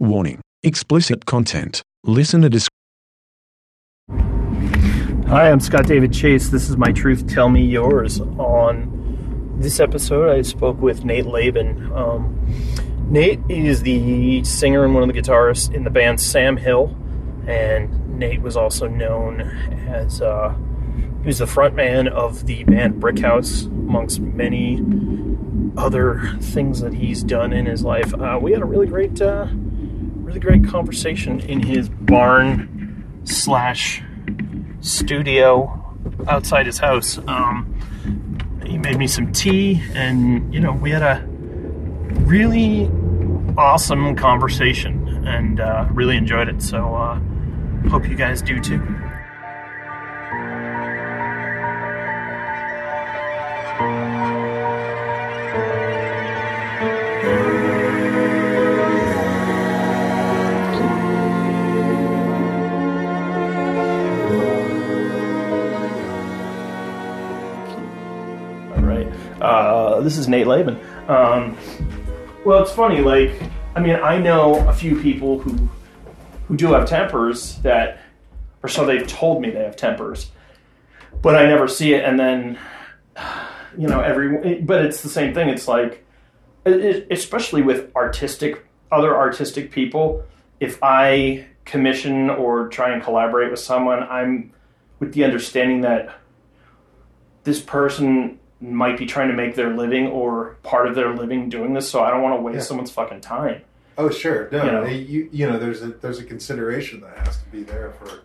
Warning explicit content. Listener discretion. Hi, I'm Scott David Chase. This is My Truth Tell Me Yours. On this episode, I spoke with Nate Laban. Um, Nate is the singer and one of the guitarists in the band Sam Hill, and Nate was also known as uh, he was the frontman of the band Brickhouse, amongst many other things that he's done in his life. Uh, we had a really great, uh, really great conversation in his barn slash studio outside his house. Um, he made me some tea, and you know, we had a really awesome conversation, and uh, really enjoyed it. So, uh, hope you guys do too. This is Nate Laban. Um, well, it's funny. Like, I mean, I know a few people who who do have tempers that, or so they've told me they have tempers, but I never see it. And then, you know, every but it's the same thing. It's like, it, especially with artistic other artistic people, if I commission or try and collaborate with someone, I'm with the understanding that this person might be trying to make their living or part of their living doing this, so I don't want to waste Yeah. someone's fucking time. Oh sure, no, You know. you you know there's a there's a consideration that has to be there for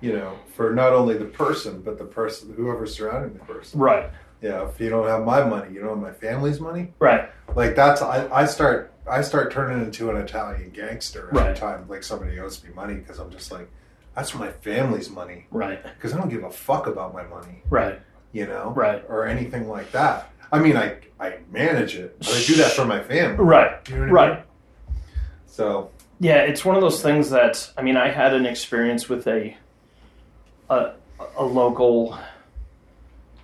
you know for not only the person but the person whoever's surrounding the person. Right. Yeah, if you don't have my money, you don't have my family's money. Right. Like that's I, I start I start turning into an Italian gangster every Right. time like somebody owes me money because I'm just like that's my family's money Right. because I don't give a fuck about my money, Right. You know, Right. or anything like that. I mean, I I manage it, but I do that for my family. Right. You know what I Right. mean? So Yeah, it's one of those things that I mean, I had an experience with a a, a local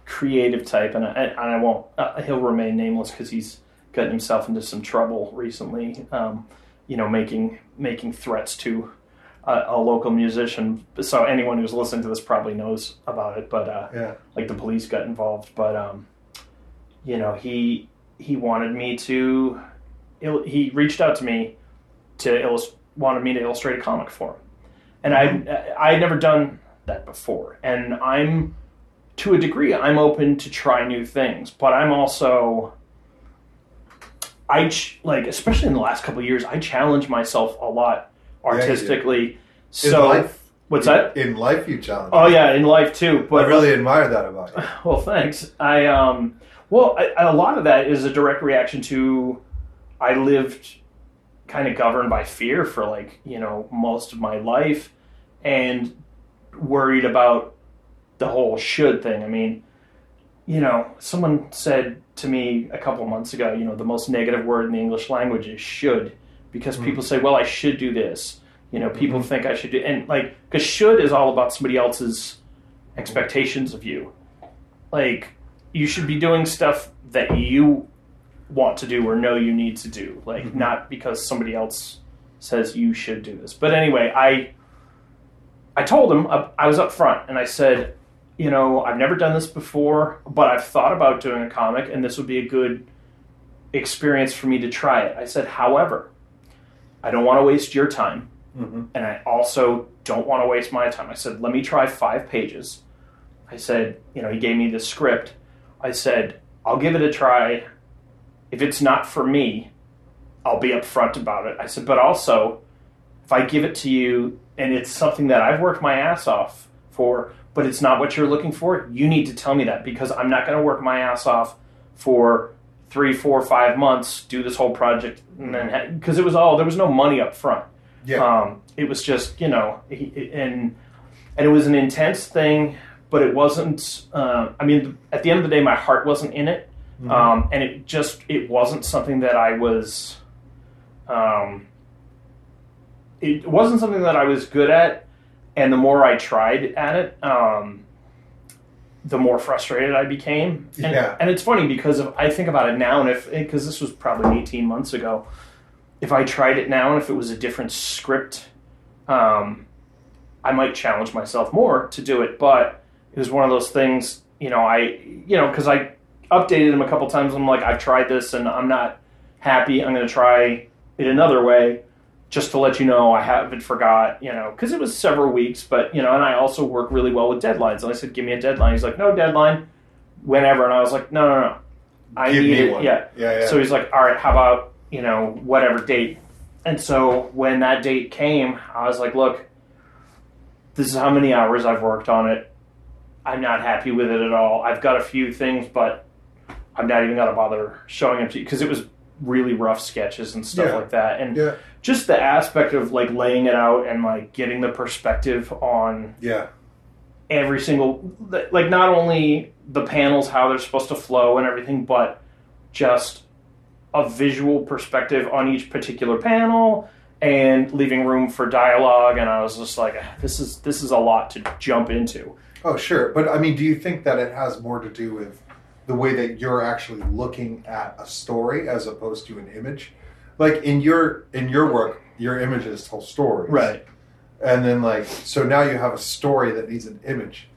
creative type, and I, and I won't. Uh, he'll remain nameless because he's gotten himself into some trouble recently. Um, you know, making making threats to a, a local musician. So anyone who's listening to this probably knows about it. But uh, yeah, like the police got involved, but um, you know he he wanted me to he reached out to me to illust- wanted me to illustrate a comic for him, and I I had never done that before, and I'm to a degree I'm open to try new things, but I'm also I ch- like especially in the last couple of years I challenge myself a lot artistically. in so life, what's that? in life you challenge. Oh yeah, in life too. But I really admire that about you. well, thanks. I um, well, I, a lot of that is a direct reaction to I lived kind of governed by fear for like you know most of my life, and worried about the whole should thing. I mean, you know, someone said to me a couple months ago, you know, the most negative word in the English language is should, because people mm. say, well, I should do this. You know, people mm-hmm. think I should do, and like, because should is all about somebody else's expectations of you. Like, you should be doing stuff that you want to do or know you need to do, like, mm-hmm. not because somebody else says you should do this. But anyway, I. I told him I I was up front and I said, you know, I've never done this before, but I've thought about doing a comic, and this would be a good experience for me to try it. I said, however, I don't want to waste your time, Mhm. and I also don't want to waste my time. I said, let me try five pages. I said, you know, he gave me the script. I said, I'll give it a try. If it's not for me, I'll be upfront about it. I said, but also, if I give it to you and it's something that I've worked my ass off for, but it's not what you're looking for, you need to tell me that because I'm not going to work my ass off for three, four, five months, do this whole project, and then because it was all there was no money up front. Yeah, Um, it was just you know, he, and and it was an intense thing, but it wasn't. Uh, I mean, at the end of the day, my heart wasn't in it, um, and it just it wasn't something that I was. Um, it wasn't something that I was good at, and the more I tried at it, um, the more frustrated I became. And, Yeah. and it's funny because if I think about it now, and if because this was probably eighteen months ago, if I tried it now and if it was a different script, um, I might challenge myself more to do it. But it was one of those things, you know, I, you know, because I updated him a couple times. I'm like, I've tried this and I'm not happy. I'm going to try it another way just to let you know I haven't forgot, you know, because it was several weeks, but, you know, and I also work really well with deadlines. And I said, give me a deadline. He's like, no deadline, whenever. And I was like, no, no, no. I Give need it. one. Yeah. Yeah, yeah. So he's like, all right, how about, you know, whatever date. And so when that date came, I was like, look, this is how many hours I've worked on it. I'm not happy with it at all. I've got a few things, but I'm not even going to bother showing them to you because it was really rough sketches and stuff Yeah. like that. And Yeah. just the aspect of like laying it out and like getting the perspective on Yeah. every single like not only the panels how they're supposed to flow and everything but just a visual perspective on each particular panel and leaving room for dialogue and I was just like ah, this is this is a lot to jump into. Oh, sure. But I mean, do you think that it has more to do with the way that you're actually looking at a story as opposed to an image? Like in your in your work, your images tell stories, right? And then like, so now you have a story that needs an image.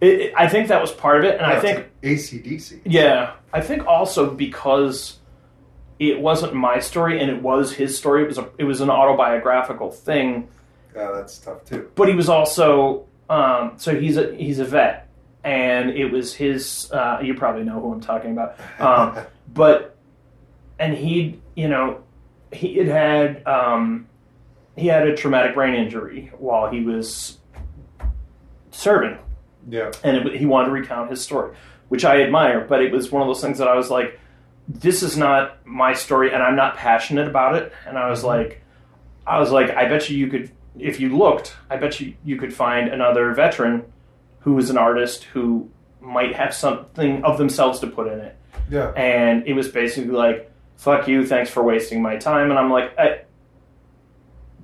It, it- I think that was part of it and I That's think like ACDC. Yeah, I think also because it wasn't my story and it was his story. It was a, it was an autobiographical thing, Yeah, that's tough too. but he was also um, so he's a he's a vet, and it was his. Uh, you probably know who I'm talking about, um, but and he you know he had had um, he had a traumatic brain injury while he was serving yeah. and it, he wanted to recount his story, which I admire. But it was one of those things that I was like, "This is not my story, and I'm not passionate about it." And I was like, "I was like, I bet you you could, if you looked, I bet you you could find another veteran who is an artist who might have something of themselves to put in it." Yeah. And it was basically like, "Fuck you, thanks for wasting my time." And I'm like, I,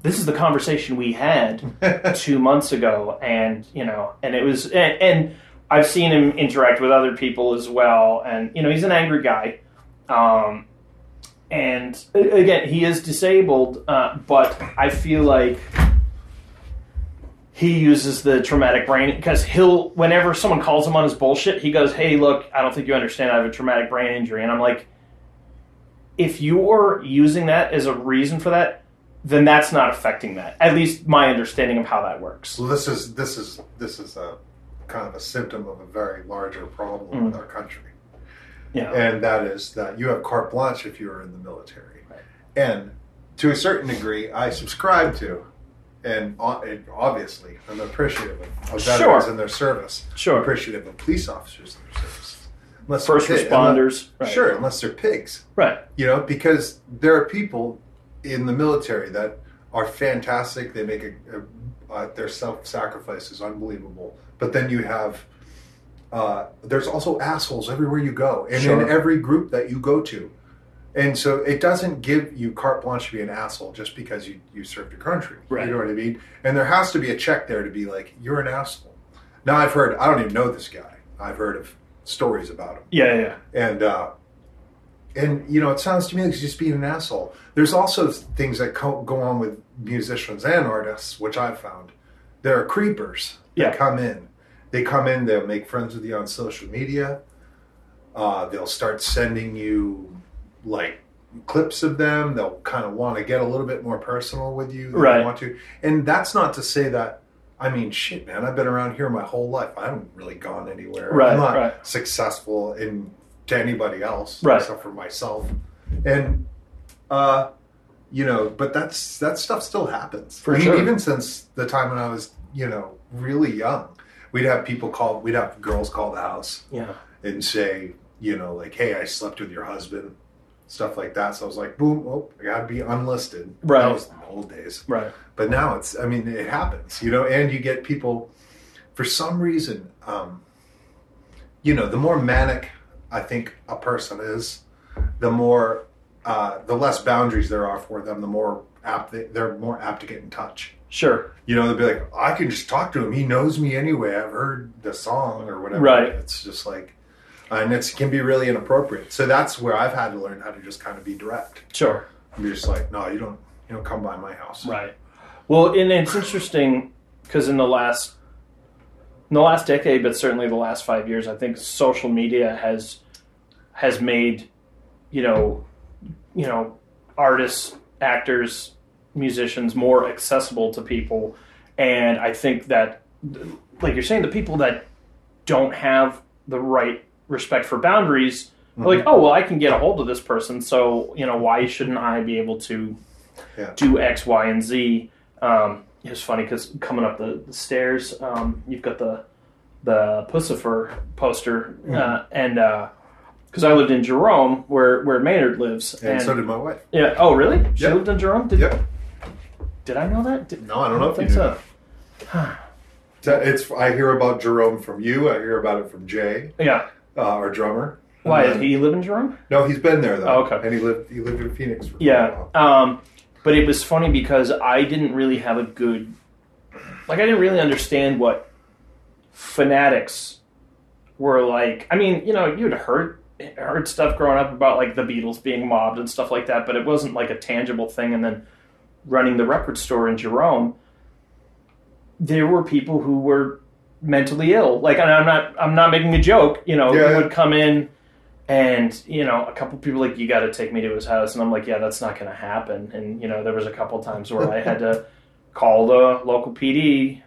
"This is the conversation we had." two months ago, and you know, and it was, and, and I've seen him interact with other people as well, and you know, he's an angry guy, um, and again, he is disabled, uh, but I feel like he uses the traumatic brain because he'll, whenever someone calls him on his bullshit, he goes, "Hey, look, I don't think you understand. I have a traumatic brain injury," and I'm like. If you're using that as a reason for that, then that's not affecting that. At least my understanding of how that works. So this is this is this is a kind of a symptom of a very larger problem Mm. with our country. Yeah. and that is that you have carte blanche if you are in the military. Right. And to a certain degree, I subscribe to, and obviously, I'm appreciative of, of Sure. veterans and their service. Sure. Appreciative of police officers and their service. Unless First pig- responders. unless- Sure, unless they're pigs. Right. You know, because there are people in the military that are fantastic. They make a, a uh, their self-sacrifice is unbelievable. But then you have uh, there's also assholes everywhere you go, and Sure. in every group that you go to. And so it doesn't give you carte blanche to be an asshole just because you, you served your country. Right. You know what I mean? And there has to be a check there to be like, you're an asshole. Now I've heard, I don't even know this guy. I've heard of stories about him Yeah, yeah. and uh, and you know it sounds to me like he's just being an asshole. There's also things that co- go on with musicians and artists, which I've found. There are creepers that Yeah. come in. They come in. They'll make friends with you on social media. Uh, they'll start sending you like clips of them. They'll kind of want to get a little bit more personal with you. than Right. They want to, and that's not to say that. I mean, shit, man. I've been around here my whole life. I haven't really gone anywhere. Right, I'm not right. successful in to anybody else Right. except for myself. And uh, you know, but that's that stuff still happens. For I mean, sure. even since the time when I was, you know, really young, we'd have people call. We'd have girls call the house Yeah. and say, you know, like, "Hey, I slept with your husband," stuff like that. So I was like, "Boom! Oh, I got to be unlisted." Right. That was the old days. Right. But now it's, I mean, it happens, you know, and you get people, for some reason, um, you know, the more manic I think a person is, the more, uh, the less boundaries there are for them, the more apt they, they're more apt to get in touch. Sure. You know, they'll be like, I can just talk to him. He knows me anyway. I've heard the song or whatever. Right. It's just like, Uh, and it can be really inappropriate. So that's where I've had to learn how to just kind of be direct. Sure. You're just like, no, you don't, you don't come by my house. Right. Well, and it's interesting because in the last in the last decade, but certainly the last five years, I think social media has has made you know you know artists, actors, musicians more accessible to people, and I think that like you're saying, the people that don't have the right respect for boundaries. are Like, oh well, I can get a hold of this person, so you know why shouldn't I be able to Yeah. do X, Y, and Z? Um, it was funny because coming up the, the stairs, um, you've got the the Puscifer poster, uh, and because I lived in Jerome, where where Maynard lives, And, so did my wife. yeah. Oh, really? She Yep. lived in Jerome. Did, Yep. did I know that? Did, No, I don't know if you think so. So It's I hear about Jerome from you. I hear about it from Jay, Yeah. Uh, our drummer. Why did he live in Jerome? No, he's been there though. Oh, okay. And he lived he lived in Phoenix for Yeah. a while. Um, but it was funny because I didn't really have a good, like, I didn't really understand what fanatics were like. I mean, you know, you'd heard heard stuff growing up about like the Beatles being mobbed and stuff like that, but it wasn't like a tangible thing. And then running the record store in Jerome, there were people who were mentally ill. Like, and I'm not I'm not making a joke. You know, Yeah, yeah. would come in and you know a couple people like you got to take me to his house and i'm like yeah that's not going to happen and you know there was a couple times where i had to call the local pd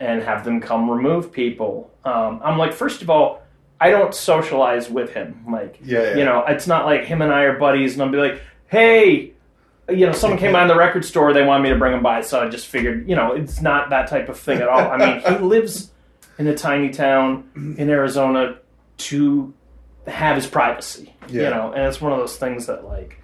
and have them come remove people um, i'm like first of all i don't socialize with him like Yeah, yeah. you know it's not like him and i are buddies and i'll be like hey you know someone came by in the record store they wanted me to bring him by so i just figured you know it's not that type of thing at all i mean he lives in a tiny town in arizona to have his privacy. You know, and it's one of those things that like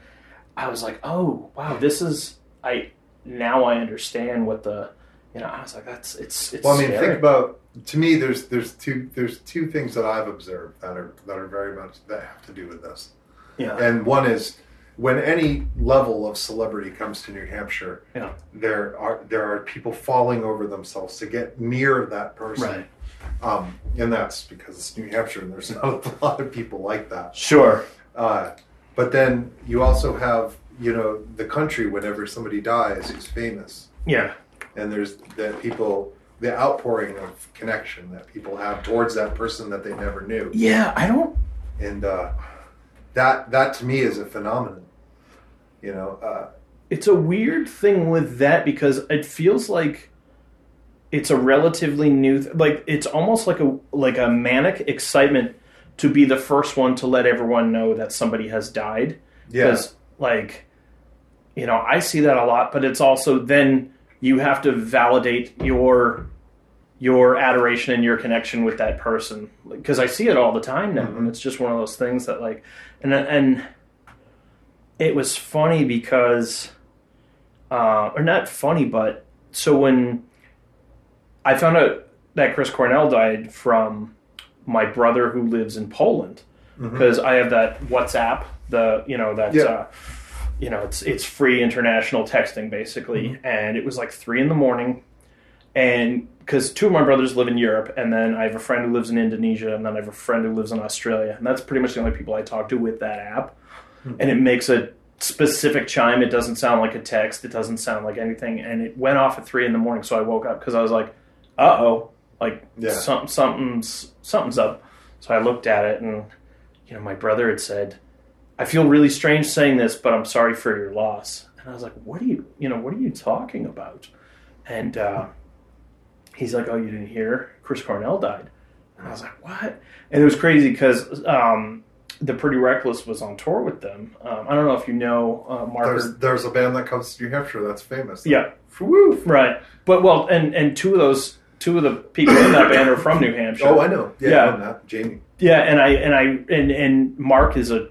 I was like, oh wow, this is I now I understand what the you know I was like that's it's it's Well, I mean, scary. think about to me. There's there's two there's two things that I've observed that are that are very much that have to do with this. yeah And one is when any level of celebrity comes to New Hampshire, Yeah. there are there are people falling over themselves to get near that person. right Um, and that's because it's New Hampshire and there's not a lot of people like that. sure Uh, but then you also have, you know, the country whenever somebody dies who's famous. yeah And there's that people, the outpouring of connection that people have towards that person that they never knew. yeah I don't And uh, that, that to me is a phenomenon. You know, uh, it's a weird thing with that because it feels like it's a relatively new th- like it's almost like a like a manic excitement to be the first one to let everyone know that somebody has died. Yeah. because like you know i see that a lot but it's also then you have to validate your your adoration and your connection with that person. Because i see it all the time now and it's just one of those things that like and and it was funny because uh or not funny but so when i found out that chris cornell died from my brother who lives in poland because I have that WhatsApp, the you know that Yeah. uh, you know it's it's free international texting basically, and it was like three in the morning, and because two of my brothers live in Europe, and then I have a friend who lives in Indonesia, and then I have a friend who lives in Australia, and that's pretty much the only people I talk to with that app, and it makes a specific chime. It doesn't sound like a text. It doesn't sound like anything, and it went off at three in the morning. So I woke up because I was like, "Uh oh, like Yeah. something something's something's up." So I looked at it and you know, my brother had said, I feel really strange saying this, but I'm sorry for your loss. And I was like, what are you, you know, what are you talking about? And uh, he's like, oh, you didn't hear? Chris Cornell died. And I was like, what? And it was crazy because um, the Pretty Reckless was on tour with them. Um, I don't know if you know uh, Mark. there's, there's a band that comes to New Hampshire that's famous. yeah, Woo. right. But well, and and two of those, two of the people in that band are from New Hampshire. Oh, I know. Yeah, Yeah. I know that. Jamie. Yeah, and I and I and and Mark is a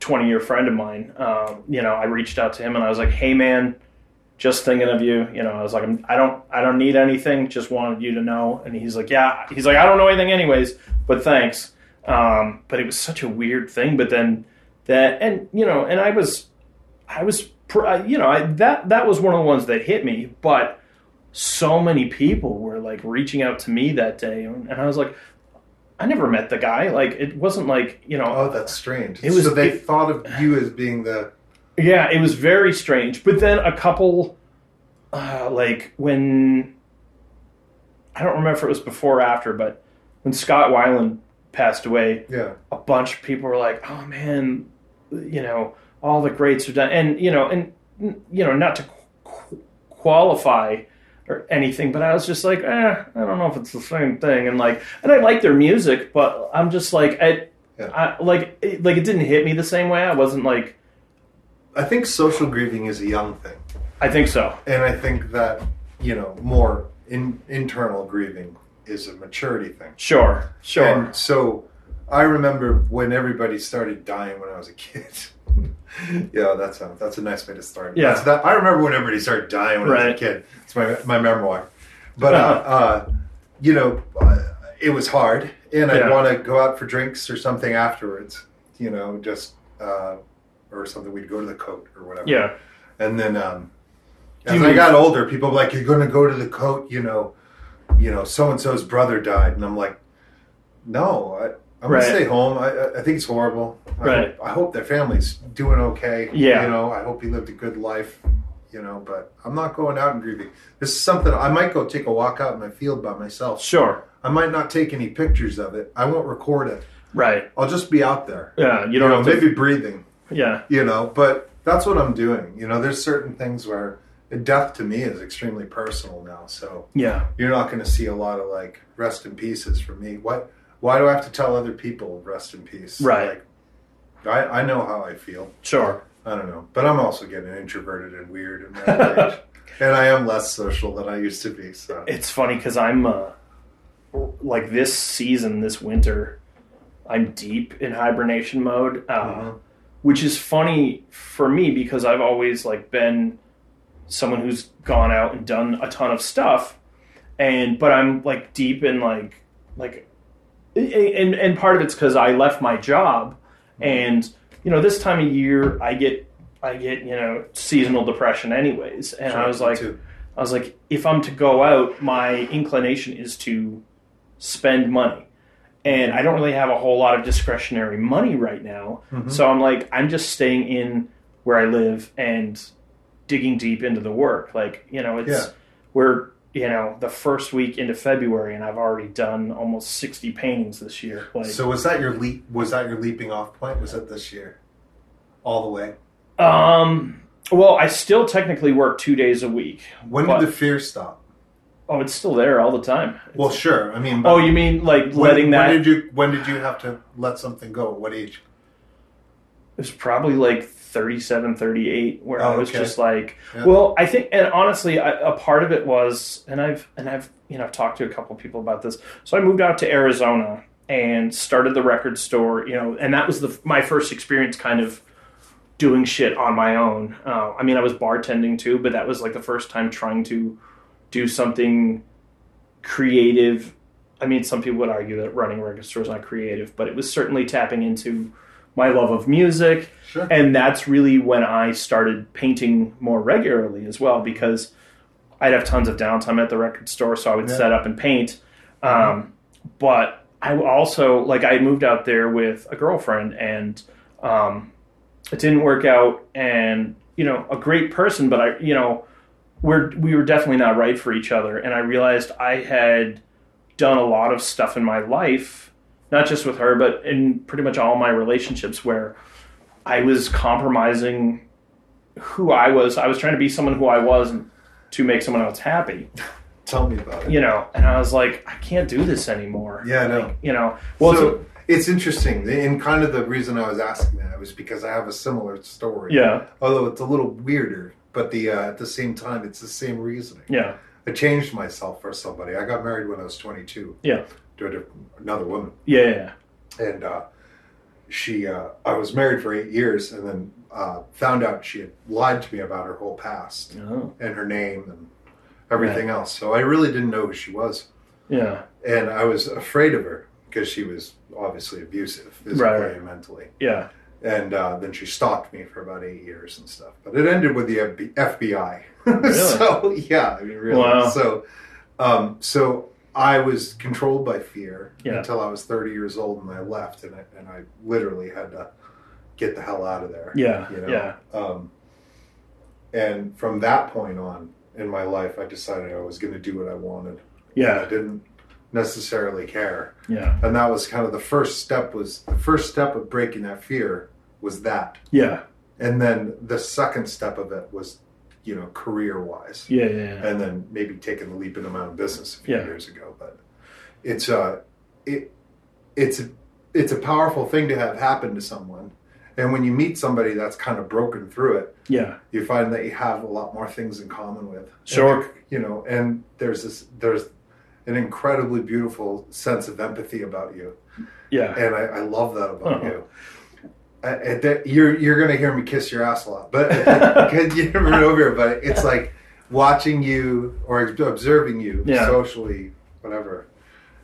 twenty year friend of mine. Um, you know, I reached out to him and I was like, "Hey, man, just thinking of you." You know, I was like, I'm, "I don't, I don't need anything. Just wanted you to know." And he's like, "Yeah." He's like, "I don't know anything, anyways, but thanks." Um, but it was such a weird thing. But then that, and you know, and I was, I was, you know, I, that that was one of the ones that hit me. But so many people were like reaching out to me that day, and I was like. I never met the guy. Like it wasn't like you know. Oh, that's strange. It was- so they it- thought of you as being the Yeah, it was very strange. But then a couple, uh, like when I don't remember if it was before or after, but when Scott Weiland passed away, Yeah. a bunch of people were like, "Oh man, you know, all the greats are done," and you know, and you know, not to qu- qualify or anything, but I was just like, eh, I don't know if it's the same thing, and like, and I like their music, but I'm just like, I, Yeah. I like, it, like it didn't hit me the same way. I wasn't like, I think social grieving is a young thing. I think so. And I think that, you know, more in, internal grieving is a maturity thing. Sure, sure. And so I remember when everybody started dying when I was a kid. yeah, that's a that's a nice way to start. Yeah. That's that, I remember when everybody started dying when I was a kid. It's my my memoir. But uh, uh, you know, uh, it was hard, and I'd want to go out for drinks or something afterwards. You know, just uh, or something. We'd go to the coat or whatever. yeah, And then um, as you I mean- got older, people were like, "You're going to go to the coat," you know, you know, so and so's brother died, and I'm like, "No, I, I'm Right. gonna stay home. I, I- think it's horrible. I Right. Hope, I hope their family's doing okay. Yeah. you know, I hope he lived a good life. You know, but I'm not going out and grieving. This is something I might go take a walk out in my field by myself. sure, I might not take any pictures of it. I won't record it. right. I'll just be out there. Yeah, you You don't know, have to. maybe breathing Yeah, you know but that's what i'm doing you know there's certain things where death to me is extremely personal now so yeah, you're not going to see a lot of like rest in pieces for me. What why do i have to tell other people rest in peace? Right. like i i know how i feel. Sure. i don't know. But i'm also getting introverted and weird in age. And i am less social than i used to be so. It's funny because I'm uh, like this season, this winter, I'm deep in hibernation mode, uh, Mhm. which is funny for me because I've always like been someone who's gone out and done a ton of stuff, and but I'm like deep in like like, and and part of it's because I left my job, and you know this time of year I get I get you know seasonal depression anyways, and I was like. too. I was like, if I'm to go out, my inclination is to spend money. And I don't really have a whole lot of discretionary money right now. Mhm. So I'm like, I'm just staying in where I live and digging deep into the work. Like, you know, it's Yeah. we're, you know, the first week into February and I've already done almost 60 paintings this year. Like, so was that your leap was that your leaping off point was it this year all the way um, well, I still technically work two days a week. when But- did the fear stop Oh, it's still there all the time. well sure i mean Oh, you mean like When, letting that? when did you when did you have to let something go? At what age? it was probably like 37 38 where i Oh, was okay. just like Yeah. well i think and honestly I, a part of it was and i've and i've you know i've talked to a couple people about this so i moved out to arizona and started the record store you know and that was the my first experience kind of doing shit on my own uh, i mean i was bartending too but that was like the first time trying to do something creative i mean some people would argue that running a record store is not creative but it was certainly tapping into my love of music Sure. and that's really when I started painting more regularly as well because I'd have tons of downtime at the record store, so I would Yeah. set up and paint. Um, but I also like I moved out there with a girlfriend, and um, it didn't work out. And you know, a great person, but I, you know, we're we were definitely not right for each other. And I realized I had done a lot of stuff in my life, not just with her, but in pretty much all my relationships where I was compromising who I was. I was trying to be someone who I was to make someone else happy, Tell me about it. you know. And I was like, I can't do this anymore. Yeah, I know. Like, you know. Well, so so, it's interesting, and kind of the reason I was asking that was because I have a similar story. yeah, Although it's a little weirder, but the uh, at the same time, it's the same reasoning. yeah, I changed myself for somebody. I got married when I was 22 yeah, to a diff- another woman, yeah, and uh, she. Uh, I was married for eight years, and then uh, found out she had lied to me about her whole past Oh, and her name and everything else. So I really didn't know who she was. yeah, and I was afraid of her because she was obviously abusive physically Right, right. and mentally. yeah. And uh, then she stalked me for about eight years and stuff. But it ended with the FBI. Really? so yeah, I mean, really. Wow. So, um, so I was controlled by fear Yeah. until I was 30 years old, and I left, and I, and I literally had to get the hell out of there. Yeah, you know. yeah. Um, and from that point on in my life, I decided I was going to do what I wanted. Yeah. I didn't necessarily care, yeah, and that was kind of the first step. Was the first step of breaking that fear was that, yeah, and then the second step of it was, you know, career wise yeah, yeah. yeah. and then maybe taking the leap into my own business a few Yeah. years ago. But it's a it it's a it's a powerful thing to have happen to someone, and when you meet somebody that's kind of broken through it, yeah. you find that you have a lot more things in common with. Sure. And, you know, and there's this there's an incredibly beautiful sense of empathy about you, Yeah. and I, I love that about Uh-huh. you. I, I, that you're you're gonna hear me kiss your ass a lot, but because you never over here. But it's like watching you or observing you Yeah. socially, whatever,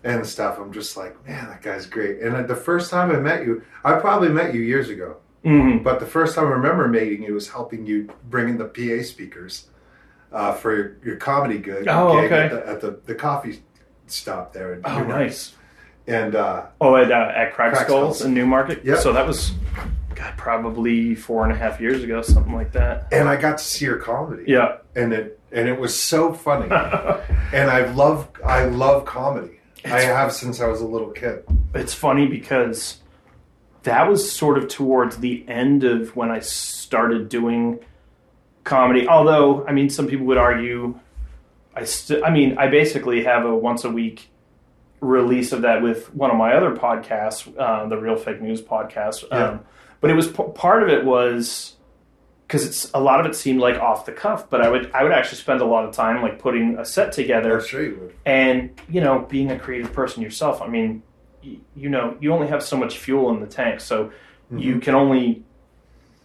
and stuff. I'm just like, man, that guy's great. And the first time I met you, I probably met you years ago, Mhm. but the first time I remember meeting you was helping you bring in the PA speakers uh, for your, your comedy gig, Oh, okay. at, the, at the the coffee stop there. Oh, nice. And uh, Oh, at uh, at Crack, Crack Skulls Skulls. in Newmarket. Yeah. So that was, God, probably four and a half years ago, something like that. and I got to see your comedy. Yeah. and it and it was so funny. and I love I love comedy. I have since I was a little kid. it's funny because that was sort of towards the end of when I started doing comedy. Although, I mean, some people would argue, I st- I mean, I basically have a once a week release of that with one of my other podcasts, uh, the Real Fake News podcast. Yeah. Um, but it was p- part of it was because it's a lot of it seemed like off the cuff. But I would I would actually spend a lot of time like putting a set together sure you and you know being a creative person yourself i mean y- you know you only have so much fuel in the tank so you can only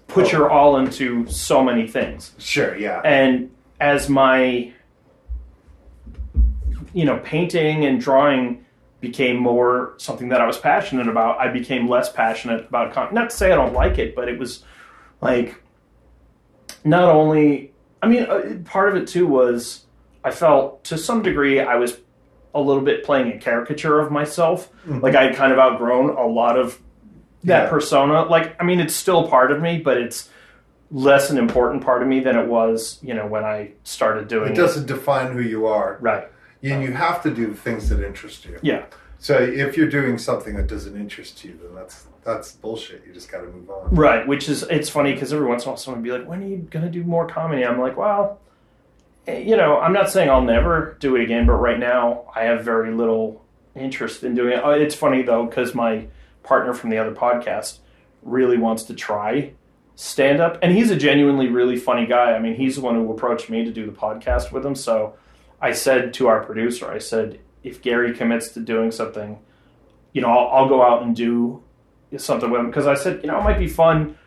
put Oh. your all into so many things Sure, yeah. and as my you know painting and drawing became more something that i was passionate about. I became less passionate about con- not to say i don't like it but it was like not only i mean uh, part of it too was i felt to some degree i was a little bit playing a caricature of myself. Like i had kind of outgrown a lot of that Yeah. persona. Like i mean it's still part of me but it's less an important part of me than it was you know when i started doing It doesn't define who you are. right And you have to do things that interest you. yeah So if you're doing something that doesn't interest you, then that's that's bullshit. You just got to move on. right which is it's funny because every once in a while someone would be like when are you gonna do more comedy i'm like well eh, you know i'm not saying i'll never do it again but right now i have very little interest in doing it Uh, it's funny though because my partner from the other podcast really wants to try stand up and he's a genuinely really funny guy i mean he's the one who approached me to do the podcast with him so i said to our producer i said if gary commits to doing something you know i'll, I'll go out and do something with him because i said you know it might be fun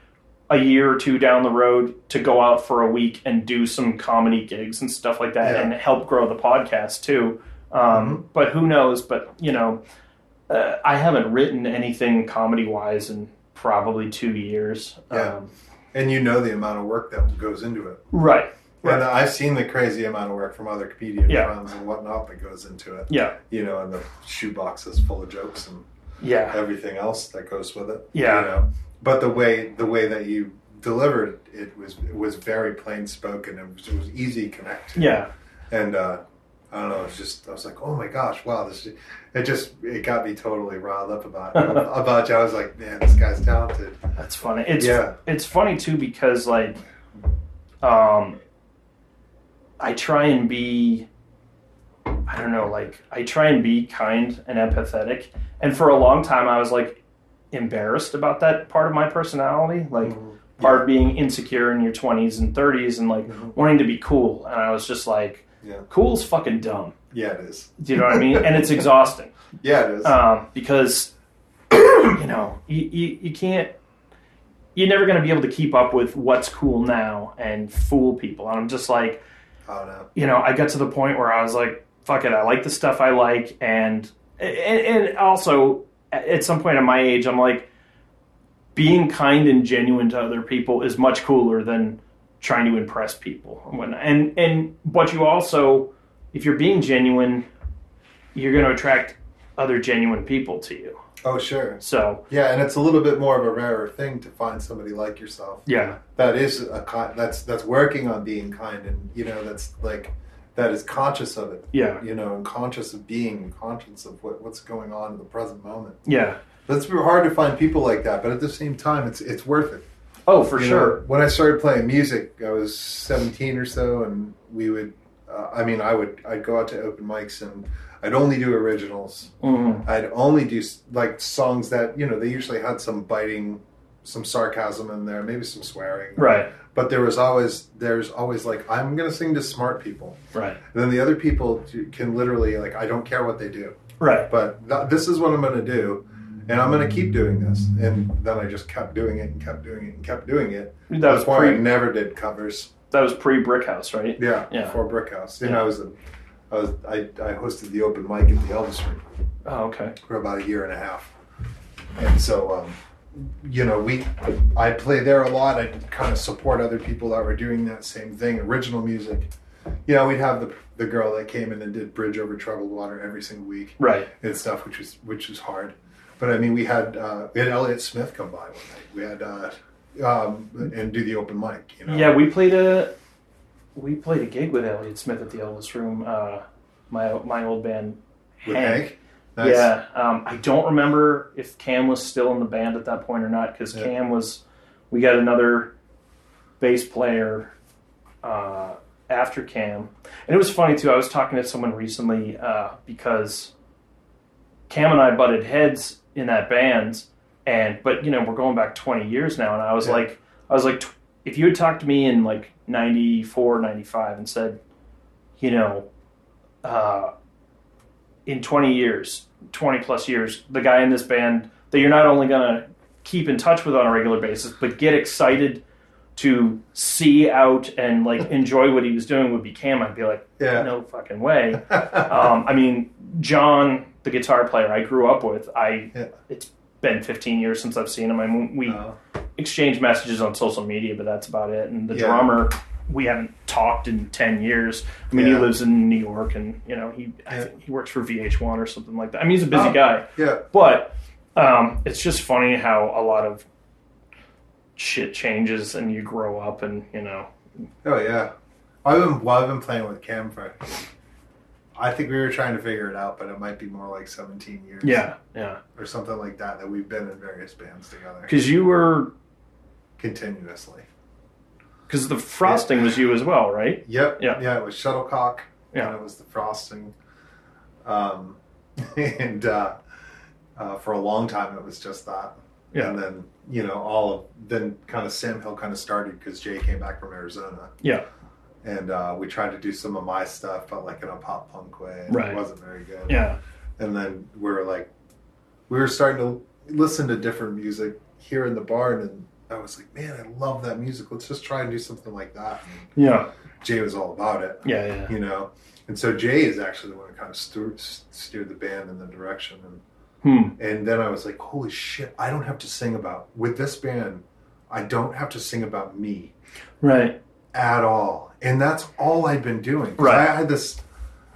a year or two down the road to go out for a week and do some comedy gigs and stuff like that Yeah. and help grow the podcast too um, Mhm. but who knows but you know uh, i haven't written anything comedy wise in probably two years Yeah. um, And you know the amount of work that goes into it. right And I've seen the crazy amount of work from other comedian Yeah. friends and whatnot that goes into it. yeah You know, and the shoebox is full of jokes and yeah everything else that goes with it. Yeah. You know? But the way the way that you delivered it was it was very plain spoken. It was, it was easy to connect to. yeah And uh, I don't know. It's just I was like, oh my gosh, wow! This it just it got me totally riled up about about you. I was like, man, this guy's talented. That's funny. It's Yeah. it's funny too because like um I try and be I don't know, like I try and be kind and empathetic. And for a long time I was like embarrassed about that part of my personality, like part of being insecure in your 20s and 30s and like Mhm. wanting to be cool and I was just like Yeah. cool's fucking dumb. Yeah, it is. Do you know what I mean? and it's exhausting Yeah, it is. um, because you know you, you, you can't you're never going to be able to keep up with what's cool now and fool people and i'm just like I don't know. You know i got to the point where i was like fuck it i like the stuff i like and and, and also at some point in my age i'm like being kind and genuine to other people is much cooler than trying to impress people. And and but you also if you're being genuine you're going to attract other genuine people to you. Oh, sure. So Yeah, and it's a little bit more of a rarer thing to find somebody like yourself. yeah, that is a kind that's that's working on being kind and you know that's like that is conscious of it yeah, you know and conscious of being and conscious of what, what's going on in the present moment yeah. it's hard to find people like that but at the same time it's it's worth it Oh, for You sure. know, when i started playing music i was 17 or so and we would uh, i mean i would i'd go out to open mics and i'd only do originals Mhm. I'd only do like songs that you know they usually had some biting, some sarcasm in there, maybe some swearing. Right, But there was always there's always like I'm gonna sing to smart people, right, and then the other people can literally like I don't care what they do, right. but th- this is what I'm gonna do, and I'm gonna keep doing this. And then I just kept doing it and kept doing it and kept doing it. That That's why I never did covers. That was pre Brick House, right? Yeah, Yeah. before Brick House. And Yeah. I was, a, I was I, I hosted the open mic at the Elvis Room. Oh, okay. for about a year and a half. And so, um, you know, we I play there a lot. I kind of support other people that were doing that same thing, original music. You know, we'd have the the girl that came in and did Bridge Over Troubled Water every single week Right. and stuff, which was which was hard. But I mean, we had uh, we had Elliott Smith come by one night. We had uh, um, and do the open mic. You know, Yeah, we played a we played a gig with Elliott Smith at the Elvis Room. Uh, my my old band. with Hank. Hank. Nice. Yeah, um, I don't remember if Cam was still in the band at that point or not because Yeah. Cam was. We got another bass player uh, after Cam, and it was funny too. I was talking to someone recently uh, because Cam and I butted heads in that band, and but you know we're going back twenty years now, and I was Yeah. like, I was like, if you had talked to me in like 94, 95 and said, you know, uh, in 20 years, 20 plus years, the guy in this band that you're not only going to keep in touch with on a regular basis, but get excited to see out and like enjoy what he was doing would be Cam, I'd be like, Yeah. no fucking way. um, I mean, John, the guitar player I grew up with, I Yeah. it's been 15 years since I've seen him. I mean, we Uh, exchange messages on social media, but that's about it. And the Yeah. drummer, we haven't talked in 10 years. I mean, he lives in New York and, you know, he I Yeah. think he works for VH1 or something like that. I mean, he's a busy Oh. guy, yeah. but um, it's just funny how a lot of shit changes and you grow up and, you know, Oh yeah, I've been well, I've been playing with Cam for. I think we were trying to figure it out, but it might be more like seventeen years. yeah, yeah. or something like that. That we've been in various bands together Because you were, continuously. because the frosting was you as well, right? Yep. Yeah. Yeah. It was shuttlecock. Yeah. And it was the frosting. Um, and uh, uh, for a long time, it was just that. Yeah. And then you know all of then kind of Sam Hill kind of started because Jay came back from Arizona. Yeah. And uh, we tried to do some of my stuff, but like in a pop punk way. Right. It wasn't very good. Yeah. And then we were like, we were starting to listen to different music here in the barn, and I was like, man, I love that music. Let's just try and do something like that. And Yeah. Jay was all about it, Yeah. Yeah. you know. And so Jay is actually the one who kind of steered, steered the band in the direction. And Hmm. and then I was like, holy shit, I don't have to sing about with this band. I don't have to sing about me Right. at all, and that's all I've been doing. Right. I had this,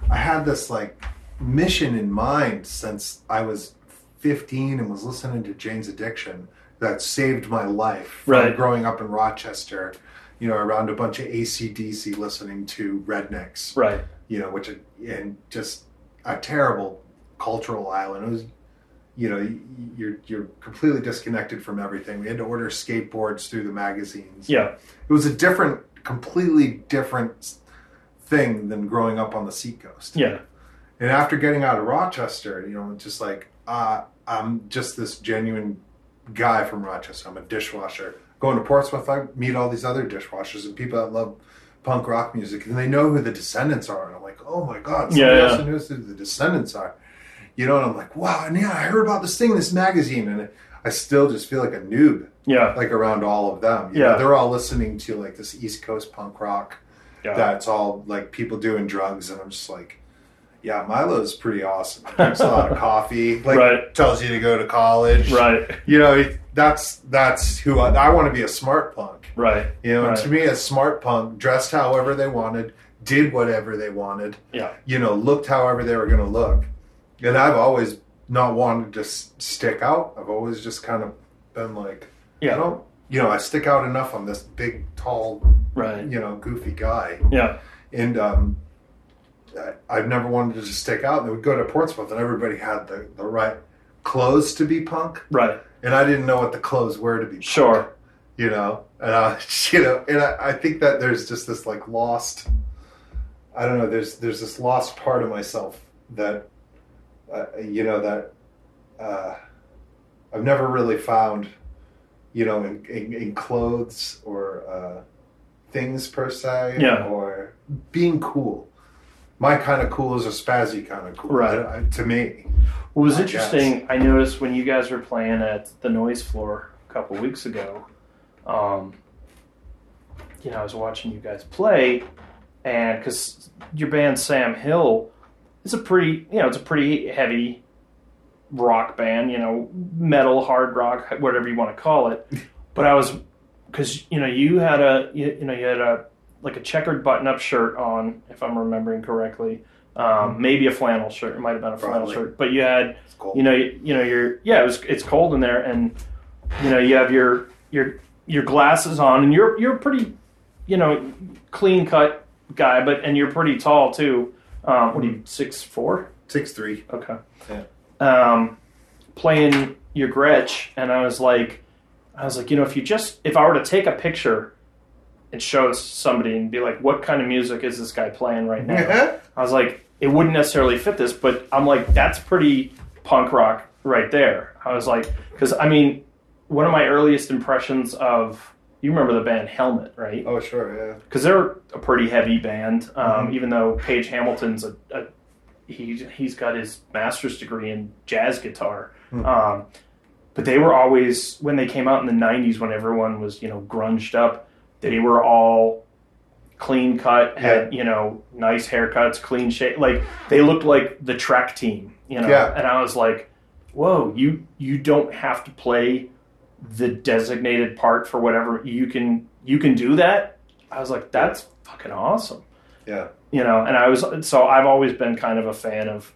I had this like mission in mind since I was 15 and was listening to Jane's Addiction that saved my life from Right. growing up in Rochester. You know, around a bunch of ACDC, listening to rednecks Right. you know, which and just a terrible cultural island. It was, you know, you're you're completely disconnected from everything. We had to order skateboards through the magazines. Yeah. it was a different, completely different thing than growing up on the seacoast. Yeah. And after getting out of Rochester, you know, just like uh, I'm just this genuine guy from Rochester. I'm a dishwasher. Going to Portsmouth, I meet all these other dishwashers and people that love punk rock music, and they know who the Descendents are. And I'm like, oh my god, somebody Yeah, yeah. knows who the Descendents are. You know, and I'm like, wow, and yeah, I heard about this thing, in this magazine, and I still just feel like a noob, Yeah. like around all of them. You Yeah. know, they're all listening to like this East Coast punk rock Yeah. that's all like people doing drugs, and I'm just like, yeah, Milo's pretty awesome. Drinks a lot of coffee, like Right. tells you to go to college. Right. You know, that's that's who I, I want to be a smart punk. Right. You know, Right. to me, a smart punk dressed however they wanted, did whatever they wanted. Yeah. You know, looked however they were going to look. And I've always not wanted to s- stick out. I've always just kind of been like, I Yeah. don't, you know, I stick out enough. I'm this big, tall, Right. you know, goofy guy, Yeah. and um, I, I've never wanted to just stick out. And we would go to Portsmouth, and everybody had the the right clothes to be punk, Right. and I didn't know what the clothes were to be. Punk, Sure. you know, and I, you know, and I, I think that there's just this like lost. I don't know. There's there's this lost part of myself that, uh, you know, that uh, I've never really found, you know, in, in, in clothes or uh, things per se, Yeah. or being cool. My kind of cool is a spazzy kind of cool, Right. I- to me. What was I interesting, I noticed when you guys were playing at the Noise Floor a couple weeks ago, um, you know, I was watching you guys play, and because your band Sam Hill is a pretty, you know, it's a pretty heavy rock band, you know, metal, hard rock, whatever you want to call it. But I was, because you know, you had a, you, you know, you had a like a checkered button-up shirt on, if I'm remembering correctly. Um, maybe a flannel shirt. It might have been a flannel Probably. shirt, but you had you know, you, you know, you're yeah, it was it's cold in there, and you know, you have your your your glasses on, and you're you're pretty, you know, clean cut guy, but and you're pretty tall too. Um, what are you six four? Six three. Okay. Yeah. Um, playing your Gretsch, and I was like, I was like, you know, if you just if I were to take a picture and show somebody and be like, what kind of music is this guy playing right now? I was like, it wouldn't necessarily fit this, but I'm like, that's pretty punk rock right there. I was like, because I mean, one of my earliest impressions of you remember the band Helmet, right? Oh sure, yeah. Because they're a pretty heavy band, um, Mhm. even though Page Hamilton's a, a he he's got his master's degree in jazz guitar. Hmm. Um, but they were always when they came out in the '90s, when everyone was you know grunged up, they were all clean cut, had you know nice haircuts, clean shape. Like they looked like the Trek team, you know. Yeah. And I was like, "Whoa, you you don't have to play the designated part for whatever you can you can do that." I was like, "That's fucking awesome." Yeah. You know, and I was so I've always been kind of a fan of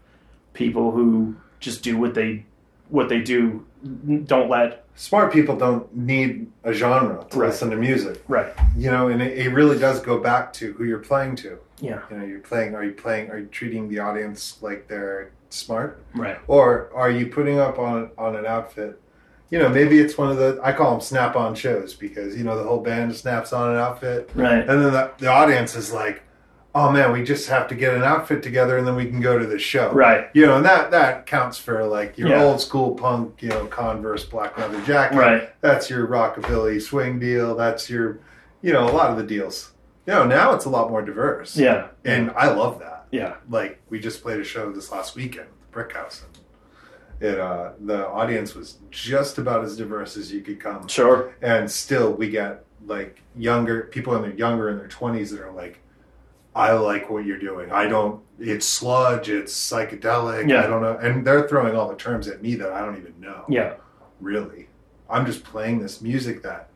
people who just do what they what they do. Don't let Smart people don't need a genre to Right. listen to music. right. You know, and it, it really does go back to who you're playing to. Yeah. You know, you're playing are you playing are you treating the audience like they're smart? Right. Or are you putting up on on an outfit? You know, maybe it's one of the I call them snap on shows because, you know, the whole band snaps on an outfit Right. and then the, the audience is like, Oh man, we just have to get an outfit together and then we can go to the show. Right. You know, and that that counts for like your Yeah. old school punk, you know, Converse black leather jacket. Right. That's your rockabilly swing deal. That's your, you know, a lot of the deals. You know, now it's a lot more diverse. Yeah. And I love that. Yeah. Like we just played a show this last weekend, the Brick House. And it, uh, the audience was just about as diverse as you could come. Sure. And still, we get like younger people in their younger in their twenties that are like, "I like what you're doing. I don't. It's sludge. It's psychedelic. Yeah. I don't know." And they're throwing all the terms at me that I don't even know. Yeah. Really, I'm just playing this music that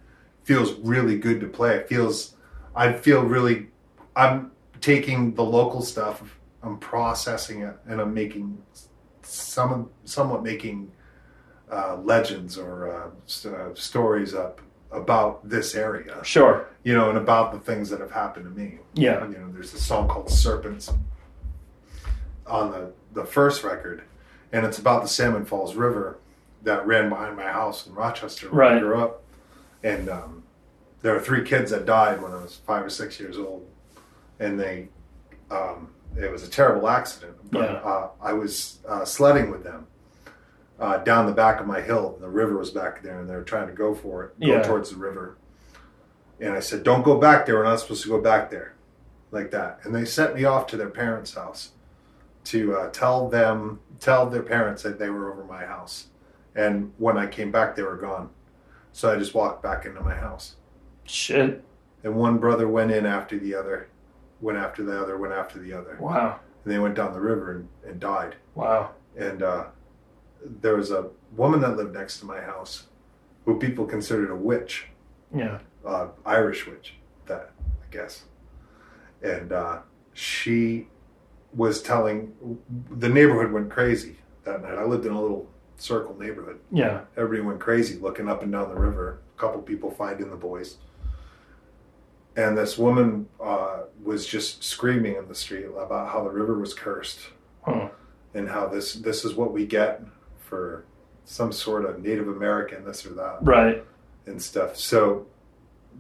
feels really good to play. It feels. I feel really. I'm taking the local stuff. I'm processing it, and I'm making some somewhat making uh, legends or uh, s- uh, stories up about this area, Sure. you know, and about the things that have happened to me. Yeah. You know, there's a song called Serpents on the, the first record, and it's about the Salmon Falls River that ran behind my house in Rochester where I grew up. And um, there were three kids that died when I was five or six years old. And they, um, it was a terrible accident. But Yeah. uh, I was uh, sledding with them uh, down the back of my hill. And The river was back there, and they were trying to go for it, go Yeah. towards the river. And I said, "Don't go back there. We're not supposed to go back there, like that." And they sent me off to their parents' house to uh, tell them, tell their parents that they were over my house. And when I came back, they were gone. So I just walked back into my house. Shit. And one brother went in after the other, went after the other, went after the other, Wow. and they went down the river and, and died. Wow. And uh, there was a woman that lived next to my house, who people considered a witch Yeah. uh, Irish witch, that I guess, and uh, she was telling the neighborhood went crazy that night. I lived in a little circle neighborhood. Yeah. Everybody went crazy looking up and down the river. A couple people finding the boys. And this woman uh, was just screaming in the street about how the river was cursed Huh. and how this this is what we get for some sort of Native American this or that Right. and stuff. So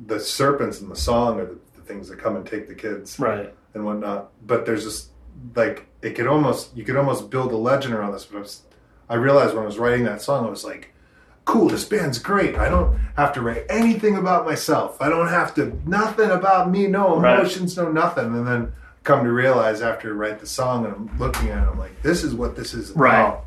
the serpents in the song are the, the things that come and take the kids Right. and whatnot. But there's this like it could almost you could almost build a legend around this. But I, was, I realized when I was writing that song, I was like, "Cool, this band's great. I don't have to write anything about myself. I don't have to nothing about me. No Right. emotions, no nothing." And then come to realize after I write the song and I'm looking at it, I'm like, "This is what this is about." Right.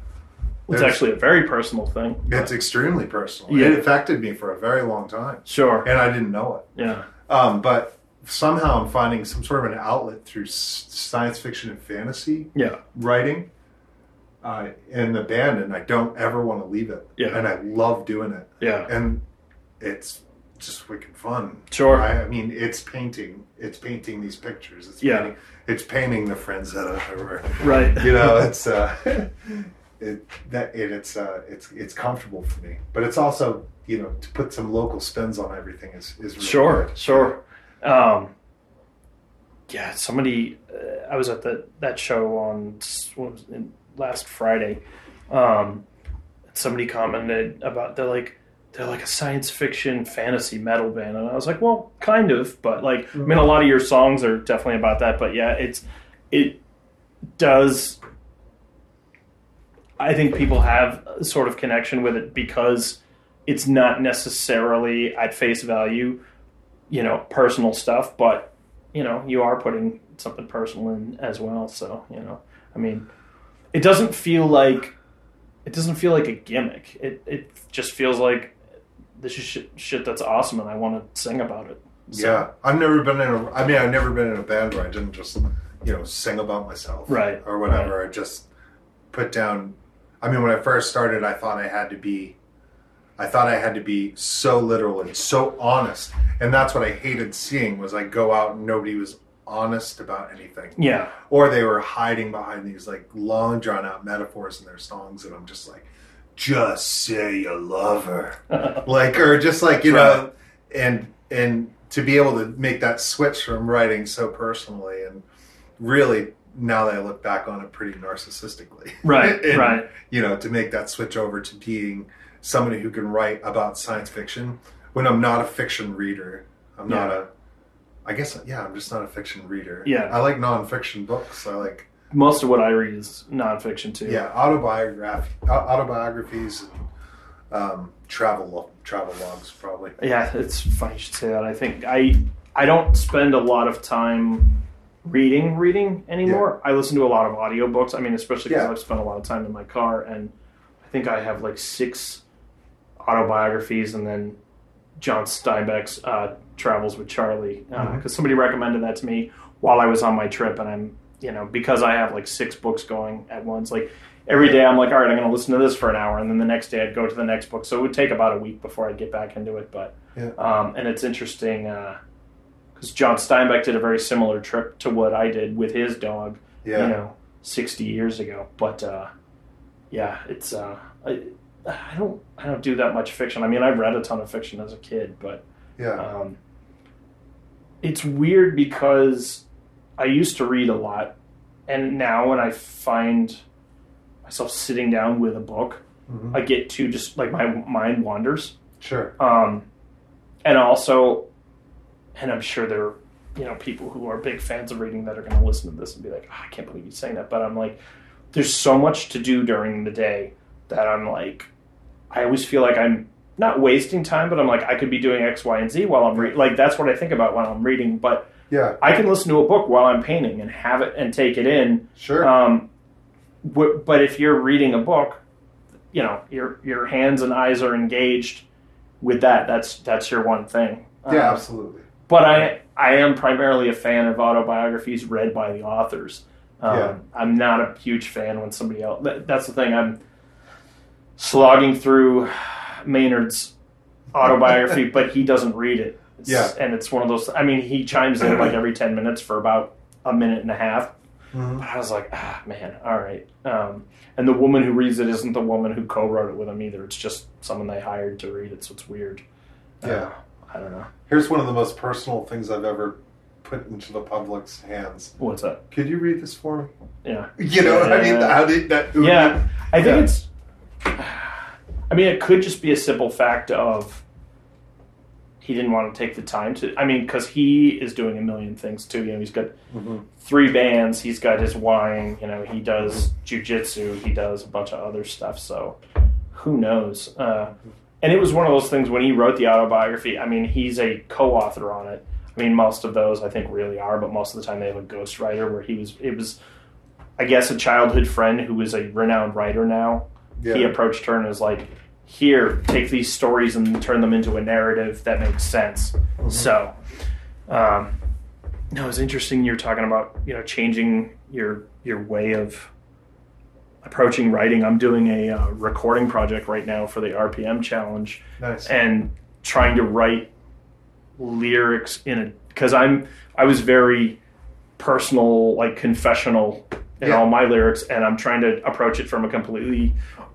It's There's- actually a very personal thing. It's extremely personal. Yeah. It affected me for a very long time, Sure. and I didn't know it. Yeah. Um, but somehow I'm finding some sort of an outlet through science fiction and fantasy Yeah. writing uh, in the band, and I don't ever want to leave it. Yeah. And I love doing it, Yeah. and it's just wicked fun. Sure. I, I mean, it's painting. It's painting these pictures. It's Yeah. Painting, it's painting the friends that are. Right. You know, it's uh, it that it, it's uh, it's it's comfortable for me, but it's also you know to put some local spins on everything is is really Sure, good. sure. Um, yeah, somebody. Uh, I was at the that show on s- what was it, last Friday. Um, somebody commented about they're like they're like a science fiction fantasy metal band, and I was like, well, kind of, but like I mean, a lot of your songs are definitely about that. But yeah, it's it does. I think people have a sort of connection with it because it's not necessarily at face value, you know, personal stuff, but you know, you are putting something personal in as well. So, you know, I mean, it doesn't feel like it doesn't feel like a gimmick. It it just feels like this is shit, shit that's awesome, and I want to sing about it. So- Yeah, I've never been in a. I mean, I've never been in a band where I didn't just, you know, sing about myself, Right, or whatever. I just put down. I mean, when I first started, I thought I had to be. I thought I had to be so literal and so honest, and that's what I hated seeing. Was I go out and nobody was honest about anything, yeah, or they were hiding behind these like long drawn out metaphors in their songs, and I'm just like, just say you love her like or just like you know and and to be able to make that switch from writing so personally and really now that i look back on it pretty narcissistically. Right, And, right, you know to make that switch over to being somebody who can write about science fiction when i'm not a fiction reader. I'm not a i guess yeah i'm just not a fiction reader. Yeah. i like nonfiction books. I like Most of what I read is nonfiction too. yeah autobiograph autobiographies and um, travel travel logs probably. Yeah, it's funny you should say that. I think I I don't spend a lot of time reading reading anymore. I listen to a lot of audiobooks. I mean, especially because Yeah. I've spent a lot of time in my car, and I think I have like six autobiographies, and then John Steinbeck's uh, Travels with Charlie, because Mhm. somebody recommended that to me while I was on my trip, and I'm you know because I have like six books going at once, like. Every day I'm like, all right, I'm going to listen to this for an hour, and then the next day I'd go to the next book. So it would take about a week before I'd get back into it. But Yeah. um, and it's interesting because John Steinbeck did a very similar trip to what I did with his dog, yeah you know, 60 years ago. But uh, yeah, it's uh, I, I don't I don't do that much fiction. I mean, I read a ton of fiction as a kid, but yeah um, it's weird because I used to read a lot, and now when I find myself sitting down with a book, Mhm. I get to just like my mind wanders. Sure. Um, and also, and I'm sure there are, you know, people who are big fans of reading that are going to listen to this and be like, oh, I can't believe you're saying that. But I'm like, there's so much to do during the day that I'm like, I always feel like I'm not wasting time, but I'm like, I could be doing X, Y, and Z while I'm reading. Like, that's what I think about while I'm reading. But Yeah. I can listen to a book while I'm painting and have it and take it in. Sure. Um, w- but if you're reading a book, you know your your hands and eyes are engaged with that. That's that's your one thing. yeah, Um, absolutely. But I I am primarily a fan of autobiographies read by the authors. Um, Yeah. I'm not a huge fan when somebody else. that- That's the thing. I'm slogging through Maynard's autobiography, but he doesn't read it. It's- Yeah. and it's one of those. I mean, he chimes in like every ten minutes for about a minute and a half. Mhm. But I was like, ah, man, all right. Um, and the woman who reads it isn't the woman who co-wrote it with him either. It's just someone they hired to read it, so it's weird. Uh, Yeah. I don't know. Here's one of the most personal things I've ever put into the public's hands. What's that? Could you read this for me? Yeah. You know what I mean? Yeah. How did that? Yeah. I think Yeah. it's. I mean, it could just be a simple fact of he didn't want to take the time to. I mean, because he is doing a million things too. You know, he's got Mhm. three bands. He's got his wine. You know, he does jujitsu. He does a bunch of other stuff. So, who knows? Uh, and it was one of those things when he wrote the autobiography. I mean, he's a co-author on it. I mean, most of those I think really are, but most of the time they have a ghostwriter where he was. It was, I guess, a childhood friend who is a renowned writer now. Yeah. He approached her and was like, "Here, take these stories and turn them into a narrative that makes sense." So, um, no, it was interesting. You're talking about you know changing your your way of approaching writing. I'm doing a uh, recording project right now for the RPM challenge Nice. and trying to write lyrics in a because I'm I was very personal, like confessional in Yeah. all my lyrics, and I'm trying to approach it from a completely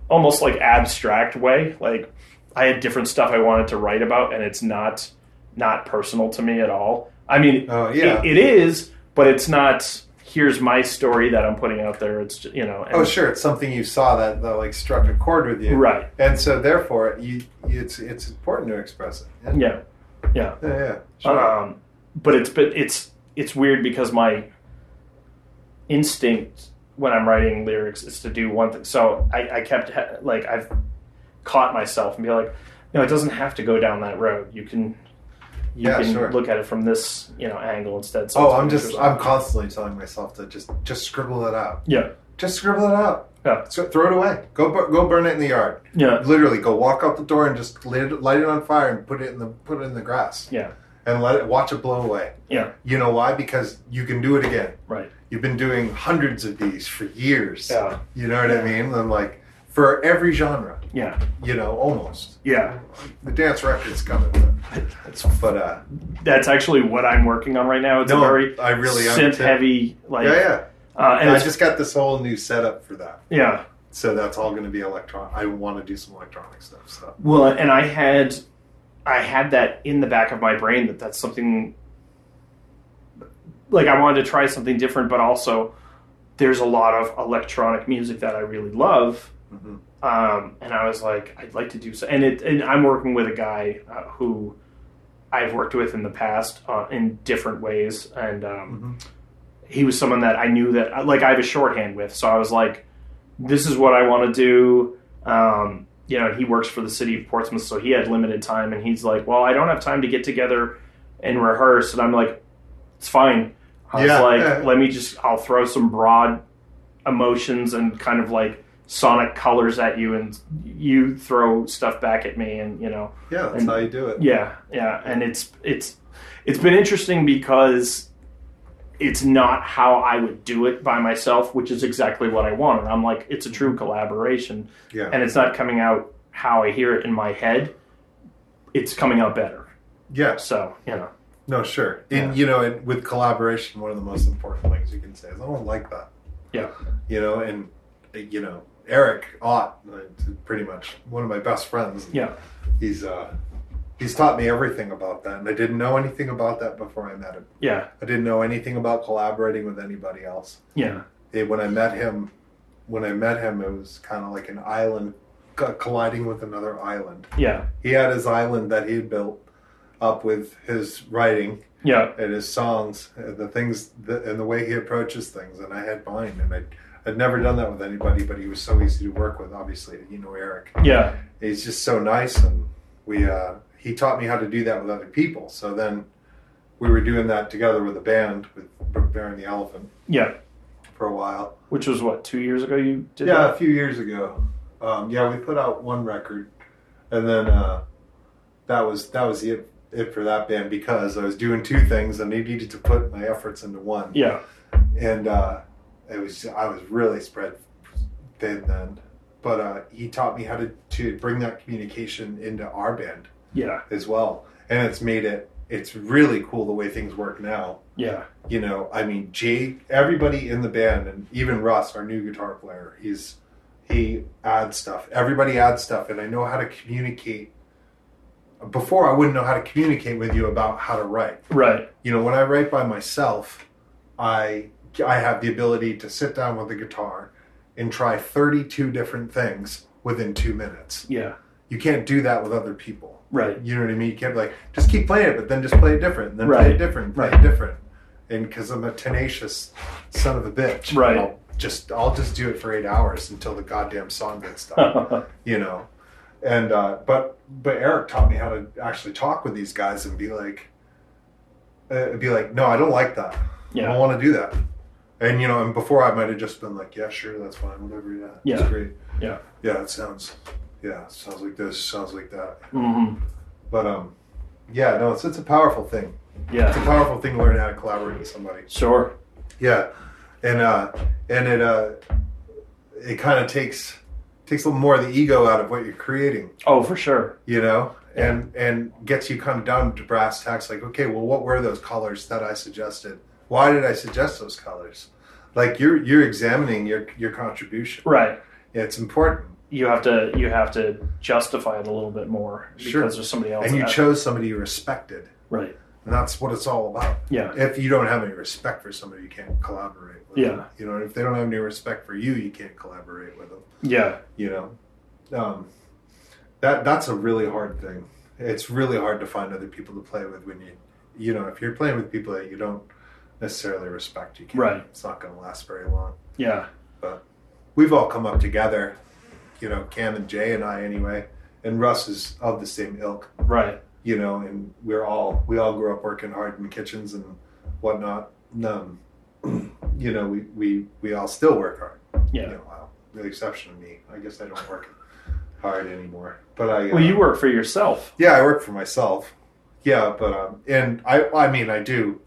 almost like abstract way. Like I had different stuff I wanted to write about, and it's not not personal to me at all. I mean, Oh, yeah. it, it is, but it's not. Here's my story that I'm putting out there. It's you know, and- oh, sure. It's something you saw that, that like struck a chord with you, right, And so, therefore, you, it's it's important to express it. Yeah. yeah, yeah. Yeah. yeah. Sure. Um, but it's but it's it's weird because my instinct when I'm writing lyrics is to do one thing. So I, I kept like I've caught myself and be like, no, it doesn't have to go down that road. You can you Yeah, can sure. look at it from this you know angle instead. So oh, I'm just I'm constantly telling myself to just just scribble it out. yeah Just scribble it out. Yeah. So throw it away. Go go burn it in the yard. yeah Literally, go walk out the door and just light it, light it on fire and put it in the put it in the grass yeah and let it watch it blow away. yeah You know why? Because you can do it again. right You've been doing hundreds of these for years. yeah You know what I mean? And like for every genre, yeah you know, almost. yeah. The dance record's coming, but, That's but uh, that's actually what I'm working on right now. It's no, a very I really synth heavy like Yeah, yeah. Uh, and I just got this whole new setup for that. yeah So that's all going to be electronic. I want to do some electronic stuff. So Well, and I had, I had that in the back of my brain that that's something. Like I wanted to try something different, but also there's a lot of electronic music that I really love, Mhm. Um, and I was like, I'd like to do so. And it, and I'm working with a guy uh, who I've worked with in the past uh, in different ways, and um, he was someone that I knew that like I have a shorthand with. So I was like, this is what I want to do. Um, you know, he works for the city of Portsmouth, so he had limited time, and he's like, well, I don't have time to get together and rehearse, and I'm like, it's fine. I Yeah, was like, let me just, I'll throw some broad emotions and kind of like sonic colors at you, and you throw stuff back at me, and you know, yeah, that's And- how you do it. yeah, yeah, and it's it's it's been interesting because it's not how I would do it by myself, which is exactly what I wanted. And I'm like, it's a true collaboration, Yeah. and it's not coming out how I hear it in my head. It's coming out better. Yeah. So you know, No, sure. And Yeah. you know, and with collaboration, one of the most important things you can say is, oh, "I don't like that." Yeah. You know, and you know, Eric Ott, pretty much one of my best friends. yeah, He's uh, he's taught me everything about that, and I didn't know anything about that before I met him. yeah, I didn't know anything about collaborating with anybody else. yeah, It, when I met him, when I met him, it was kind of like an island colliding with another island. yeah, He had his island that he had built up with his writing yeah, and his songs, and the things, that, and the way he approaches things. And I had mine, and I'd, I'd never done that with anybody, but he was so easy to work with. Obviously, you know Eric. yeah, He's just so nice, and we uh, he taught me how to do that with other people. So then we were doing that together with a band with Baron the Elephant yeah. for a while. Which was what two years ago you did Yeah, that? a few years ago. Um, yeah, we put out one record, and then uh, that was that was it it for that band because I was doing two things and they needed to put my efforts into one. Yeah, And uh, it was I was really spread thin then, but uh, he taught me how to to bring that communication into our band yeah, as well, and it's made it it's really cool the way things work now. Yeah. You know, I mean, Jay, everybody in the band, and even Russ, our new guitar player, he's he adds stuff. Everybody adds stuff, and I know how to communicate. Before, I wouldn't know how to communicate with you about how to write. Right. You know, when I write by myself, I I have the ability to sit down with the guitar and try 32 different things within two minutes. Yeah. You can't do that with other people. Right. You know what I mean? You can't be like, just keep playing it, but then just play it different, and then play it different, play Right. it different. And because I'm a tenacious son of a bitch, Right. I'll just I'll just do it for eight hours until the goddamn song gets done. you know, and uh, but but Eric taught me how to actually talk with these guys and be like, uh, be like, no, I don't like that. Yeah. I don't want to do that. And you know, and before I might have just been like, yeah, sure, that's fine, whatever. Yeah, Yeah. it's great. Yeah. yeah, it sounds, yeah, it sounds like this, sounds like that. hmm But um, yeah, no, it's it's a powerful thing. Yeah, it's a powerful thing to learn how to collaborate with somebody. Sure. Yeah, and uh, and it uh, it kind of takes takes a little more of the ego out of what you're creating, Oh, for sure. you know, and and gets you kind of down to brass tacks. Like, okay, well, what were those colors that I suggested? Why did I suggest those colors? Like you're you're examining your your contribution. Right. Yeah, it's important, You have to you have to justify it a little bit more because Sure. there's somebody else. and you chose somebody you respected, right. and that's what it's all about. Yeah. if you don't have any respect for somebody, you can't collaborate with Yeah. them. You know, if they don't have any respect for you, you can't collaborate with them. Yeah. You know, um, that that's a really hard thing. It's really hard to find other people to play with when you, you know, if you're playing with people that you don't necessarily respect, you can't. Right. It's not going to last very long. Yeah. But we've all come up together, you know, Cam and Jay and I anyway, and Russ is of the same ilk Right. you know, and we're all we all grew up working hard in kitchens and whatnot. Um, you know, we, we we all still work hard. Yeah. You know, well, with the exception of me, I guess I don't work hard anymore. But I uh, Well, you work for yourself. yeah, I work for myself. Yeah, but um, and I I mean I do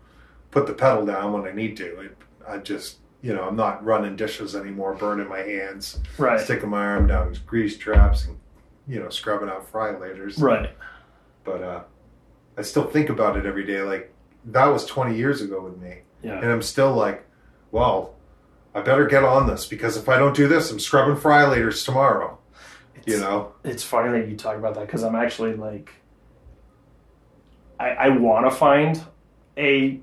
put the pedal down when I need to. It, I just you know I'm not running dishes anymore, burning my hands, Right. sticking my arm down grease traps, and you know scrubbing out fry laters Right. but uh, I still think about it every day. Like that was 20 years ago with me, Yeah. and I'm still like, well, I better get on this because if I don't do this, I'm scrubbing fry laters tomorrow. You know? It's funny that you talk about that because I'm actually like, I, I want to find a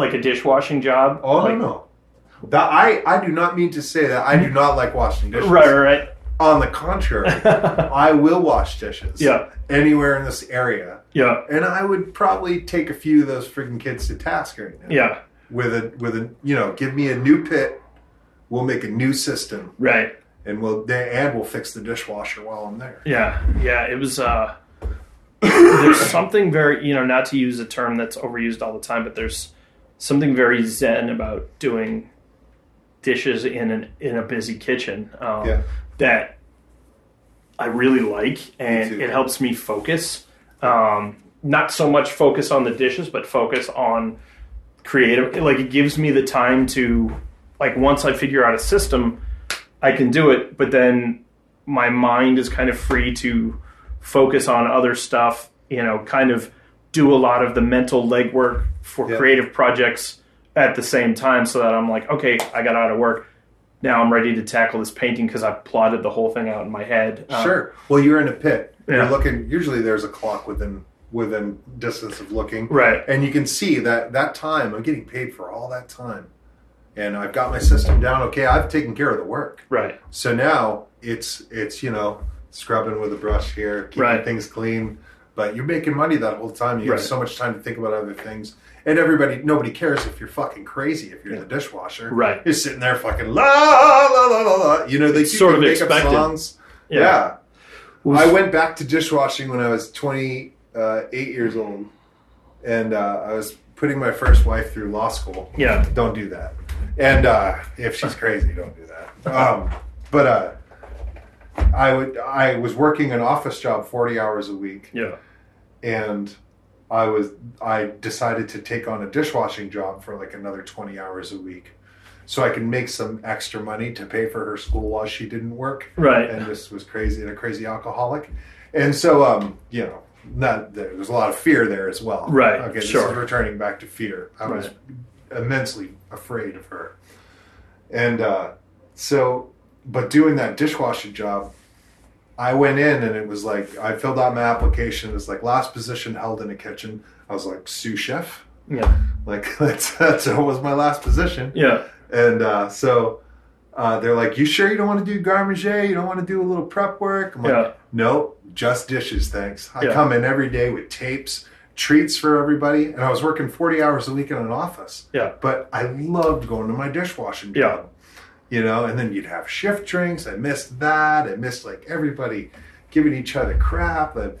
like a dishwashing job. Oh like, no, no. That I I do not mean to say that I do not like washing dishes. Right. Right. On the contrary, I will wash dishes. yeah. Anywhere in this area, Yeah. and I would probably take a few of those freaking kids to task right now. Yeah. With a with a you know, give me a new pit. We'll make a new system. Right. and we'll they, and we'll fix the dishwasher while I'm there. Yeah, yeah, it was. uh There's something very, you know, not to use a term that's overused all the time, but there's something very zen about doing dishes in an in a busy kitchen um, Yeah. that I really like, and it helps me focus. Um, not so much focus on the dishes, but focus on creative. Like it gives me the time to, like, once I figure out a system, I can do it. But then my mind is kind of free to focus on other stuff. You know, kind of do a lot of the mental legwork for Yeah. creative projects at the same time, so that I'm like, okay, I got out of work. Now I'm ready to tackle this painting because I plotted the whole thing out in my head. Um, Sure. Well, you're in a pit. Yeah. You're looking. Usually, there's a clock within within distance of looking, Right. and you can see that that time. I'm getting paid for all that time, and I've got my system down. Okay, I've taken care of the work. Right. So now it's it's you know scrubbing with a brush here, keeping Right. things clean. But you're making money that whole time. You Right. have so much time to think about other things. And everybody, nobody cares if you're fucking crazy if you're the dishwasher. Right. You're sitting there fucking la la la la la. You know they It's sort of make up songs. Yeah. I went back to dishwashing when I was 28 years old, and uh, I was putting my first wife through law school. Yeah. Don't do that. And uh, if she's crazy, don't do that. Um, but uh, I would. I was working an office job 40 hours a week, Yeah. And I was. I decided to take on a dishwashing job for like another 20 hours a week. So I could make some extra money to pay for her school while she didn't work Right. and this was crazy and a crazy alcoholic. And so, um, you know, not there, there's a lot of fear there as well. Right, Okay. This is returning back to fear. I was immensely afraid of her, and uh, so, but doing that dishwashing job, I went in and it was like I filled out my application. It was like last position held in a kitchen. I was like sous chef. Yeah. Like that's that's what was my last position. Yeah. And uh, so uh, they're like, "You sure you don't want to do garde You don't want to do a little prep work?" I'm like, Yeah. "No, just dishes, thanks." I Yeah. come in every day with tapes, treats for everybody, and I was working 40 hours a week in an office. Yeah. But I loved going to my dishwashing Yeah. You know, and then you'd have shift drinks. I missed that. I missed like everybody giving each other crap. And,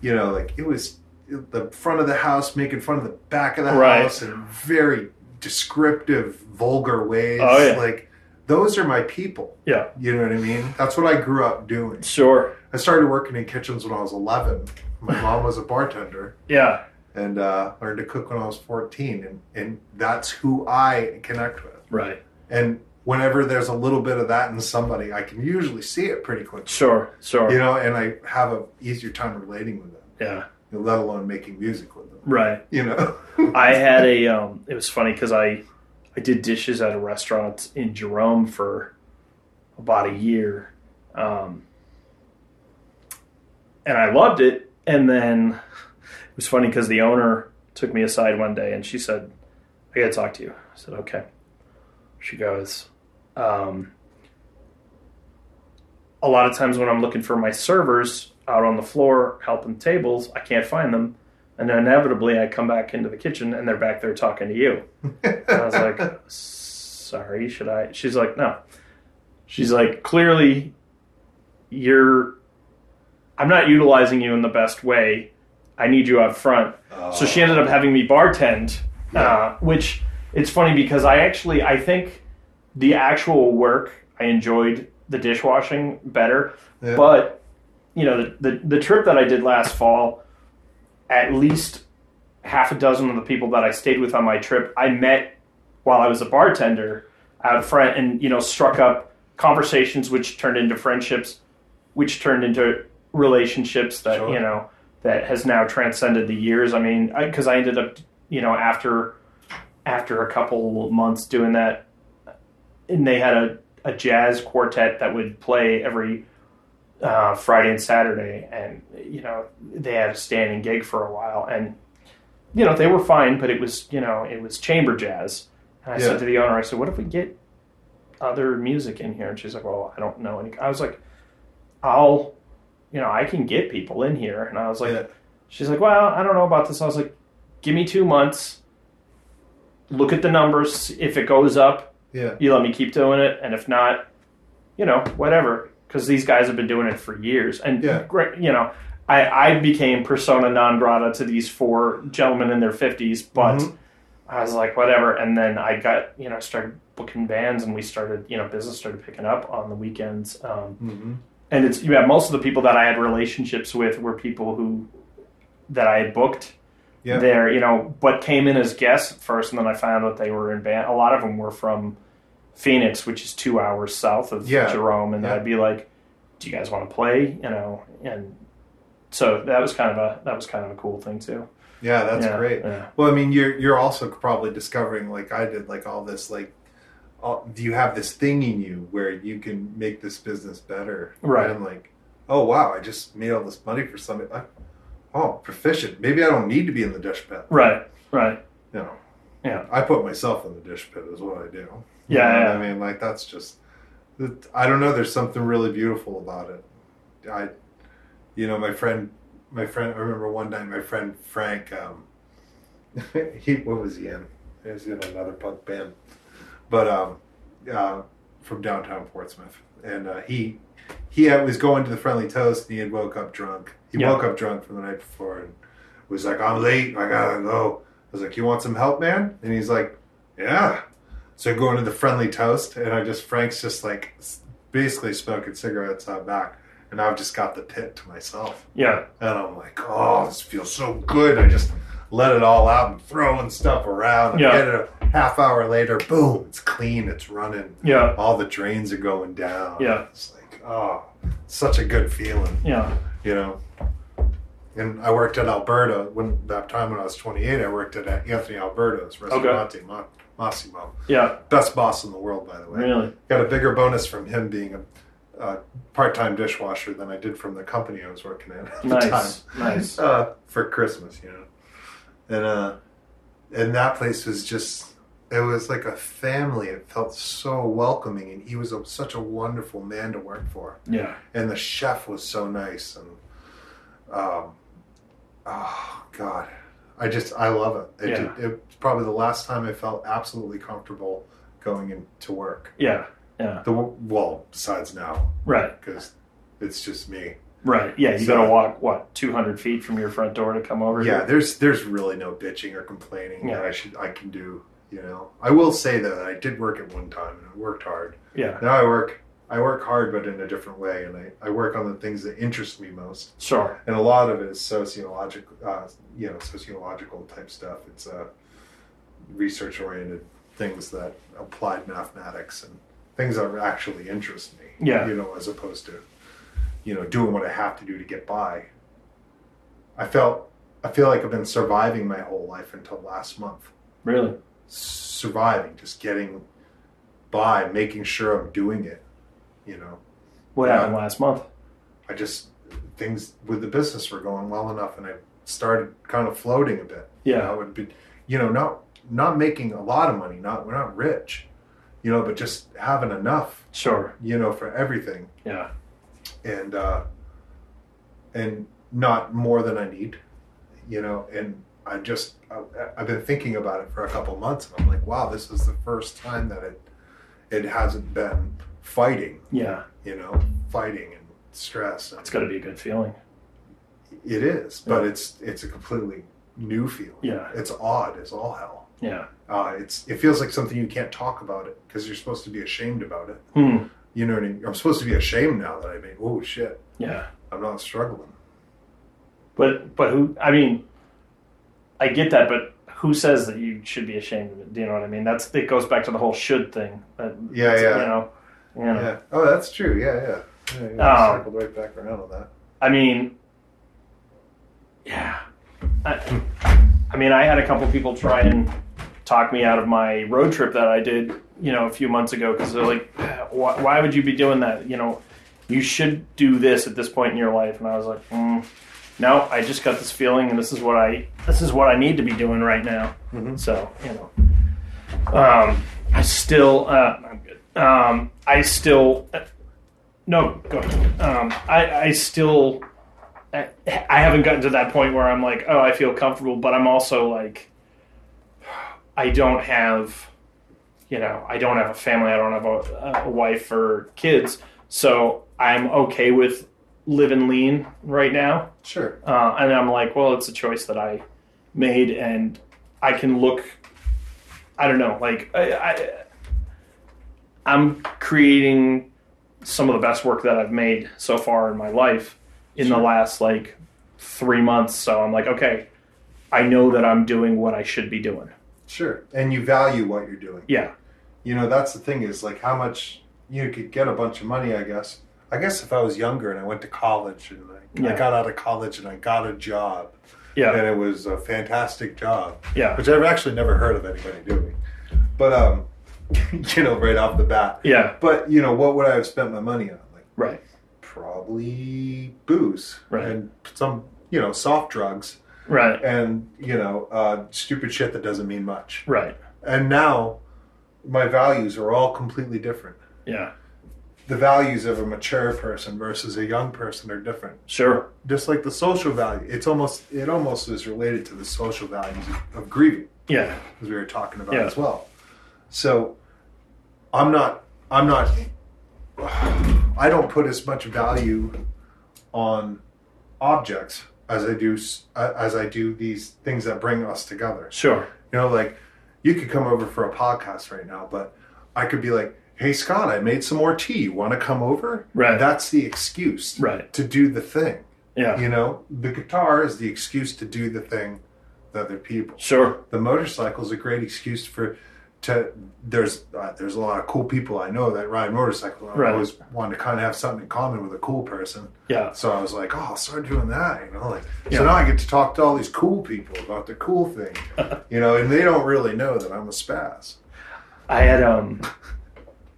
you know, like it was the front of the house making fun of the back of the Right. house in very descriptive, vulgar ways. Oh, yeah. Like those are my people. Yeah. You know what I mean? That's what I grew up doing. Sure. I started working in kitchens when I was 11. My mom was a bartender Yeah. and uh, learned to cook when I was 14. And, and that's who I connect with. Right. And whenever there's a little bit of that in somebody, I can usually see it pretty quick. Sure. Sure. You know, and I have a easier time relating with them, Yeah. let alone making music with them. Right. You know? I had a. Um, it was funny because I, I did dishes at a restaurant in Jerome for about a year, um, and I loved it. And then it was funny because the owner took me aside one day and she said, "I got to talk to you." I said, "Okay." She goes, um, "A lot of times when I'm looking for my servers out on the floor helping tables, I can't find them." And inevitably, I come back into the kitchen and they're back there talking to you. And I was like, sorry, should I? She's like, no. She's like, clearly, you're. I'm not utilizing you in the best way. I need you up front. So she ended up having me bartend, uh, which it's funny because I actually I think the actual work I enjoyed the dishwashing better, Yeah. but you know the, the the trip that I did last fall, at least half a dozen of the people that I stayed with on my trip I met while I was a bartender out front, and you know struck up conversations which turned into friendships, which turned into relationships that Sure. you know that has now transcended the years. I mean, because I, ended up, you know, after after a couple months doing that, and they had a, a jazz quartet that would play every uh, Friday and Saturday, and you know they had a standing gig for a while, and you know they were fine, but it was you know it was chamber jazz. And I Yeah. said to the owner, I said, "What if we get other music in here?" And she's like, "Well, I don't know any." I was like, "I'll." You know, I can get people in here, and I was like, Yeah. She's like, well, I don't know about this. I was like, give me two months. Look at the numbers. If it goes up, Yeah. you let me keep doing it, and if not, you know, whatever. Because these guys have been doing it for years, and Yeah. you know, I, I became persona non grata to these four gentlemen in their fifties, but Mhm. I was like, whatever. And then I got, you know, started booking bands, and we started, you know, business started picking up on the weekends. Um, hmm and it's yeah, most of the people that I had relationships with were people who that I had booked Yeah. there, you know, but came in as guests at first, and then I found out they were in band. A lot of them were from Phoenix, which is two hours south of Yeah. Jerome, and Yeah. I'd be like, "Do you guys want to play?" You know, and so that was kind of a that was kind of a cool thing too. Yeah, that's Yeah, great. yeah. Well, I mean, you're you're also probably discovering, like I did, like all this, like, all, you have this thing in you where you can make this business better, Right. And like, oh wow, I just made all this money for something. I, oh, proficient. Maybe I don't need to be in the dish pit. Right, right, You know, Yeah. I put myself in the dish pit is what I do. Yeah, yeah. I mean, like that's just. I don't know. There's something really beautiful about it. I, you know, my friend, my friend. I remember one night, my friend Frank. Um, he what was he in? He was in another punk band, but um, uh, from downtown Portsmouth, and uh, he he had, was going to the Friendly Toast, and he had woke up drunk. He Yeah. woke up drunk from the night before, and was like, "I'm late. I gotta go." I was like, "You want some help, man?" And he's like, "Yeah." So going to the Friendly Toast, and I just Frank's just like basically smoking cigarettes out back, and I've just got the pit to myself. yeah, And I'm like, oh, this feels so good. I just let it all out and throwing stuff around. And Yeah. get it a half hour later, boom, it's clean, it's running. yeah, All the drains are going down. Yeah. It's like, oh, such a good feeling, yeah. you know? and I worked at Alberta when that time when I was 28. I worked at Anthony Alberto's Restaurante Ma- Massimo, Yeah. best boss in the world, by the way. Really. Got a bigger bonus from him being a, part-time dishwasher than I did from the company I was working at at the time Nice. Nice. uh, for Christmas, you know. And uh, and that place was just it was like a family. It felt so welcoming, and he was a, such a wonderful man to work for. Yeah. And the chef was so nice, and um, oh god, I just I love it. It, Yeah. it, it's probably the last time I felt absolutely comfortable going into work. Yeah. Yeah. The well, besides now, Right. because it's just me. Right. Yeah. You So- got to walk what 200 feet from your front door to come over. Here. Yeah, here? there's there's really no bitching or complaining Yeah. that I should I can do. You know, I will say that I did work at one time and I worked hard. Yeah. Now I work I work hard, but in a different way, and I, I work on the things that interest me most. Sure. And a lot of it is sociological, uh, you know, sociological type stuff. It's uh, research oriented things that applied mathematics and things that actually interest me. Yeah. you know, as opposed to you know doing what I have to do to get by. I felt I feel like I've been surviving my whole life until last month. Really. Surviving, just getting by, making sure I'm doing it. You know, What Yeah. happened last month? I just things with the business were going well enough, and I started kind of floating a bit. You Yeah. know, it'd be, you know, not not making a lot of money. Not we're not rich, you know, but just having enough, Sure. you know, for everything, Yeah. and uh, and not more than I need, you know. And I just I, I've been thinking about it for a couple months, and I'm like, wow, this is the first time that it it hasn't been fighting, Yeah. you know, fighting and stress. And, It's got to be a good feeling. It is, but it's it's a completely new feeling. Yeah. it's odd as all hell. Yeah. Uh, it's it feels like something you can't talk about it because you're supposed to be ashamed about it. Hmm. You know what I mean? I'm supposed to be ashamed now that I made. Oh shit, Yeah. I'm not struggling. But but who? I mean, I get that, but who says that you should be ashamed of it? Do you know what I mean? That's it goes back to the whole should thing. That, Yeah, yeah. You know. You know. Yeah. Oh, that's true. Yeah, yeah. yeah, yeah. Um, circled right back around on that. I mean, yeah. I, I mean, I had a couple people try and talk me out of my road trip that I did, you know, a few months ago because they're like, why, why would you be doing that? You know, you should do this at this point in your life. And I was like, mm, no, I just got this feeling, and this is what I this is what I need to be doing right now. Mhm. So you know, um, I still uh, I'm good. Um, I still no go ahead. Um, I I still I, I haven't gotten to that point where I'm like, oh, I feel comfortable, but I'm also like, I don't have, you know, I don't have a family, I don't have a, a wife or kids, so I'm okay with living lean right now. Sure. Uh, and I'm like, well, it's a choice that I made, and I can look. I don't know, like I, I, I'm creating some of the best work that I've made so far in my life in the last like three months. So I'm like, okay, I know that I'm doing what I should be doing. Sure. And you value what you're doing. Yeah, You know, that's the thing is like how much you could get a bunch of money, I guess. I guess if I was younger and I went to college and I, I got out of college and I got a job yeah, and it was a fantastic job, yeah, which I've actually never heard of anybody doing. But, um, you know, right off the bat. yeah. But, you know, what would I have spent my money on? Like, Right, probably booze Right. and some, you know, soft drugs right, and, you know, uh, stupid shit that doesn't mean much. right. And now my values are all completely different. Yeah, The values of a mature person versus a young person are different. sure. Just like the social value, it's almost it almost is related to the social values of, of grieving, Yeah, as we were talking about Yeah. as well. So I'm not I'm not I don't put as much value on objects as I do as I do these things that bring us together. sure. You know, like you could come over for a podcast right now, but I could be like, "Hey, Scott, I made some more tea. Want to come over?" Right. That's the excuse, Right. to do the thing. Yeah, You know, the guitar is the excuse to do the thing with other people. sure. The motorcycle is a great excuse for to there's uh, there's a lot of cool people I know that ride motorcycles. I Right. always wanted to kind of have something in common with a cool person. Yeah. So I was like, oh, I'll start doing that, you know, like Yeah. so now I get to talk to all these cool people about the cool thing, you know, and they don't really know that I'm a spaz. I had um,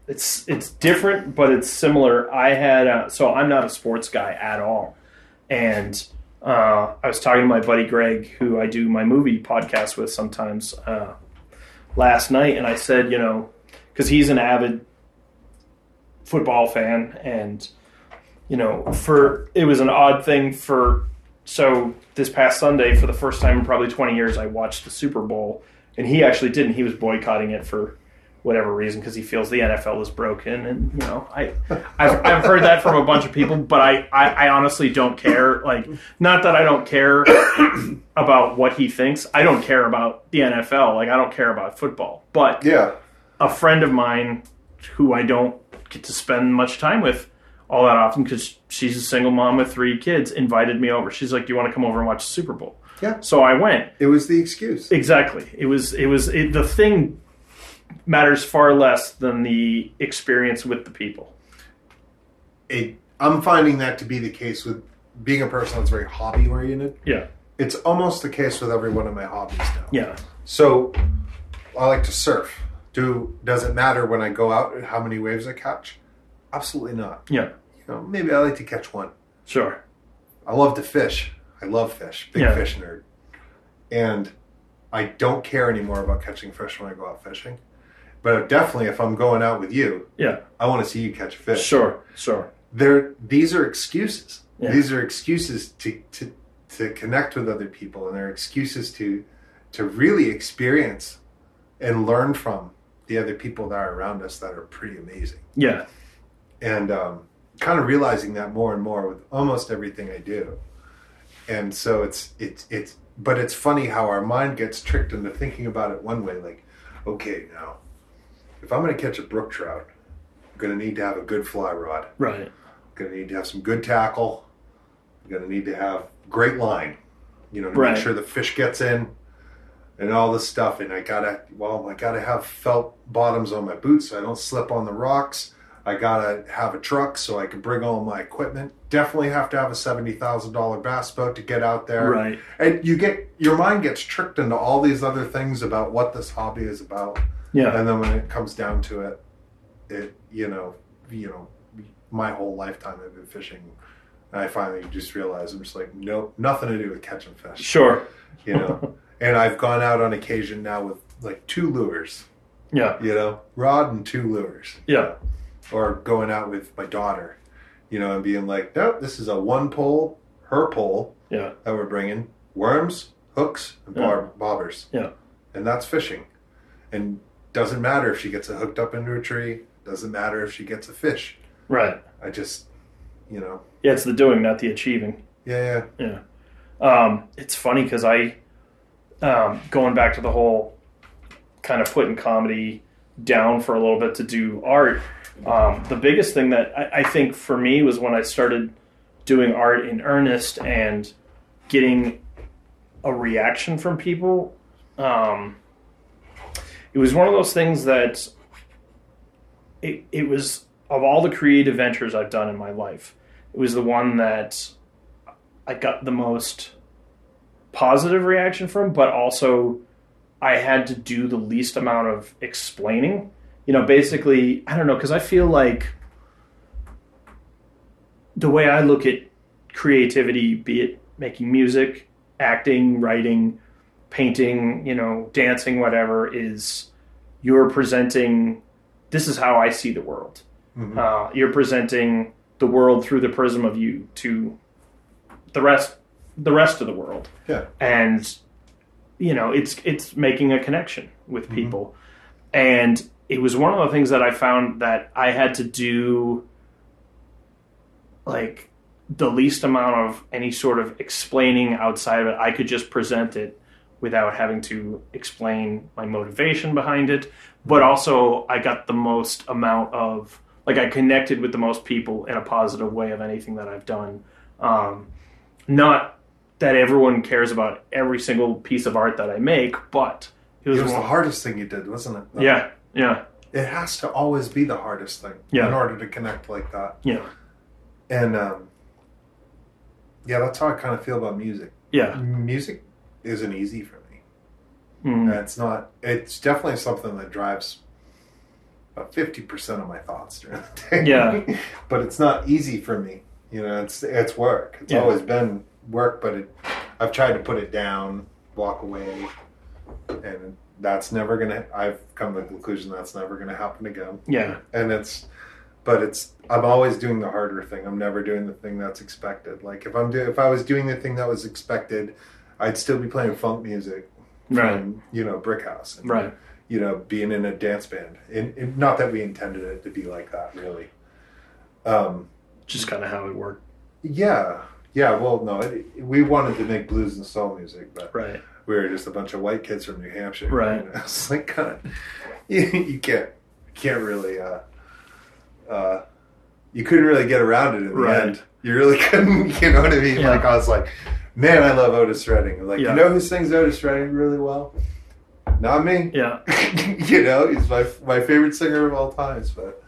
it's it's different, but it's similar. I had uh, so I'm not a sports guy at all, and uh, I was talking to my buddy Greg, who I do my movie podcast with sometimes, uh, last night, and I said, you know, because he's an avid football fan, and you know, for it was an odd thing for so this past Sunday, for the first time in probably 20 years, I watched the Super Bowl, and he actually didn't. He was boycotting it for whatever reason because he feels the NFL is broken, and you know, I I've, I've heard that from a bunch of people, but I, I I honestly don't care. Like, not that I don't care about what he thinks. I don't care about the NFL. Like, I don't care about football, but Yeah. a friend of mine who I don't get to spend much time with all that often because she's a single mom with three kids invited me over. She's like, "Do you want to come over and watch the Super Bowl?" Yeah. So I went. It was the excuse. Exactly. It was. It was. It, the thing matters far less than the experience with the people. It, I'm finding that to be the case with being a person that's very hobby oriented. Yeah. It's almost the case with every one of my hobbies now. Yeah. So I like to surf. Do does it matter when I go out how many waves I catch? Absolutely not. Yeah. You know, maybe I like to catch one. Sure. I love to fish. I love fish. Big Yeah. fish nerd. And I don't care anymore about catching fish when I go out fishing. But definitely if I'm going out with you, Yeah. I want to see you catch a fish. Sure. Sure. They're these are excuses. Yeah. These are excuses to, to to connect with other people and they're excuses to to really experience and learn from the other people that are around us that are pretty amazing. Yeah. And um, kind of realizing that more and more with almost everything I do. And so it's it's it's but it's funny how our mind gets tricked into thinking about it one way, like, okay, now if I'm gonna catch a brook trout, I'm gonna need to have a good fly rod. Right. I'm going to need to have some good tackle. I'm going to need to have great line, you know, to Right. make sure the fish gets in and all this stuff. And I gotta, well, I gotta have felt bottoms on my boots so I don't slip on the rocks. I gotta have a truck so I can bring all my equipment. Definitely have to have a seventy thousand dollar bass boat to get out there. Right. And you get your mind gets tricked into all these other things about what this hobby is about. Yeah. And then when it comes down to it, it you know, you know, my whole lifetime I've been fishing. And I finally just realized I'm just like, nope, nothing to do with catching fish. Sure. You know. and I've gone out on occasion now with like two lures, Yeah. you know, rod and two lures. Yeah. Or going out with my daughter, you know, and being like, nope, this is a one pole, her pole Yeah. that we're bringing, worms, hooks, and bar- bobbers. Yeah. And that's fishing. And doesn't matter if she gets it hooked up into a tree, doesn't matter if she gets a fish. Right. I just, you know, Yeah. It's the doing, not the achieving. yeah, yeah. Yeah. Um, it's funny because I, um, going back to the whole kind of putting comedy down for a little bit to do art, um, the biggest thing that I, I think for me was when I started doing art in earnest and getting a reaction from people. Um, it was one of those things that it, it was of all the creative ventures I've done in my life, it was the one that I got the most positive reaction from, but also I had to do the least amount of explaining. You know, basically, I don't know, because I feel like the way I look at creativity, be it making music, acting, writing, painting, you know, dancing, whatever, is you're presenting this is how I see the world. Mhm. Uh, you're presenting the world through the prism of you to the rest the rest of the world Yeah. and you know it's it's making a connection with people and it was one of the things that i found that i had to do like the least amount of any sort of explaining outside of it i could just present it without having to explain my motivation behind it but also i got the most amount of like i connected with the most people in a positive way of anything that i've done um, not that everyone cares about every single piece of art that I make, but It was, It was the hardest thing you did, wasn't it? Yeah, yeah, It has to always be the hardest thing Yeah. in order to connect like that. yeah, And um, yeah, that's how I kind of feel about music. yeah. Music isn't easy for me. Mm. And it's not. It's definitely something that drives about fifty percent of my thoughts during the day. Yeah. but it's not easy for me. You know, it's it's work. It's Yeah. always been work, but it, I've tried to put it down, walk away, and that's never gonna. I've come to the conclusion that's never gonna happen again. Yeah, And it's, but it's. I'm always doing the harder thing. I'm never doing the thing that's expected. Like if I'm do, if I was doing the thing that was expected, I'd still be playing funk music right, you know Brick House, and, right. You know, being in a dance band. And, and not that we intended it to be like that, really. Um, Just kind of how it worked. yeah, yeah. Well, no, it, we wanted to make blues and soul music, but Right. we were just a bunch of white kids from New Hampshire. Right. It's like of you, you can't can't really uh, uh, you couldn't really get around it in the Right. end. You really couldn't. You know what I mean? Yeah. Like I was like, man, I love Otis Redding. Like Yeah. you know who sings Otis Redding really well? Not me. Yeah. you know, he's my my favorite singer of all times. But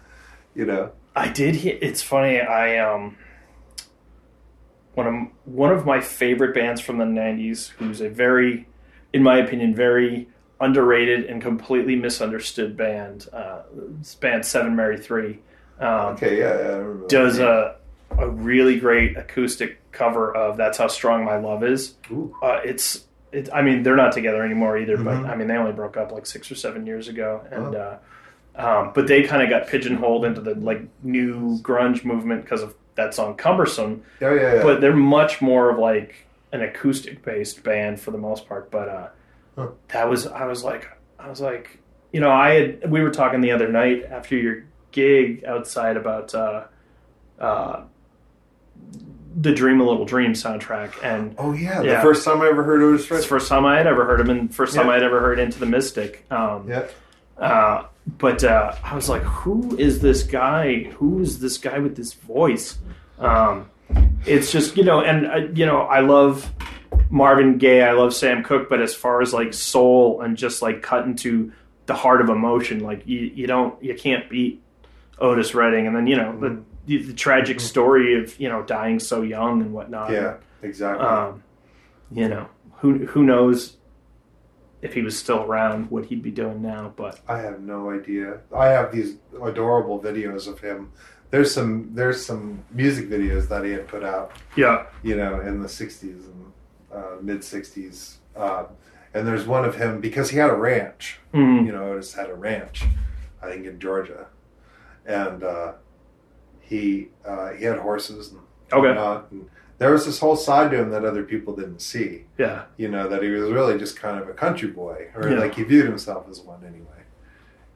you know, I did hear. It's funny. I um, one of one of my favorite bands from the '90s, who's a very, in my opinion, very underrated and completely misunderstood band. Uh, band Seven Mary Three. Um, okay, yeah, yeah I remember. Does a a really great acoustic cover of "That's How Strong My Love Is." Uh, it's it, I mean, they're not together anymore either, Mhm. but I mean, they only broke up like six or seven years ago, and uh, um, but they kind of got pigeonholed into the like new grunge movement because of that song "Cumbersome." Oh yeah, yeah. But they're much more of like an acoustic based band for the most part. But uh, Huh. that was I was like I was like you know I had we were talking the other night after your gig outside about uh, uh, the Dream a Little Dream soundtrack and. oh yeah, Yeah. the first time I ever heard Otis It's the first time I had ever heard him, and first time Yeah. I had ever heard Into the Mystic. Um, Yeah. uh, but uh, I was like, who is this guy? Who is this guy with this voice? Um, it's just you know, and uh, you know, I love Marvin Gaye. I love Sam Cooke, but as far as like soul and just like cut into the heart of emotion, like you, you don't, you can't beat Otis Redding. And then you know the the, the tragic story of you know dying so young and whatnot. Yeah, exactly. Um, you know, who who knows if he was still around, what he'd be doing now. But I have no idea. I have these adorable videos of him. There's some there's some music videos that he had put out, yeah, you know, in the '60s and uh, mid '60s. Uh, and there's one of him because he had a ranch. mm, You know, Otis had a ranch, I think in Georgia, and uh, he uh, he had horses and Okay. whatnot. And there was this whole side to him that other people didn't see. yeah, you know that he was really just kind of a country boy or Yeah. like he viewed himself as one anyway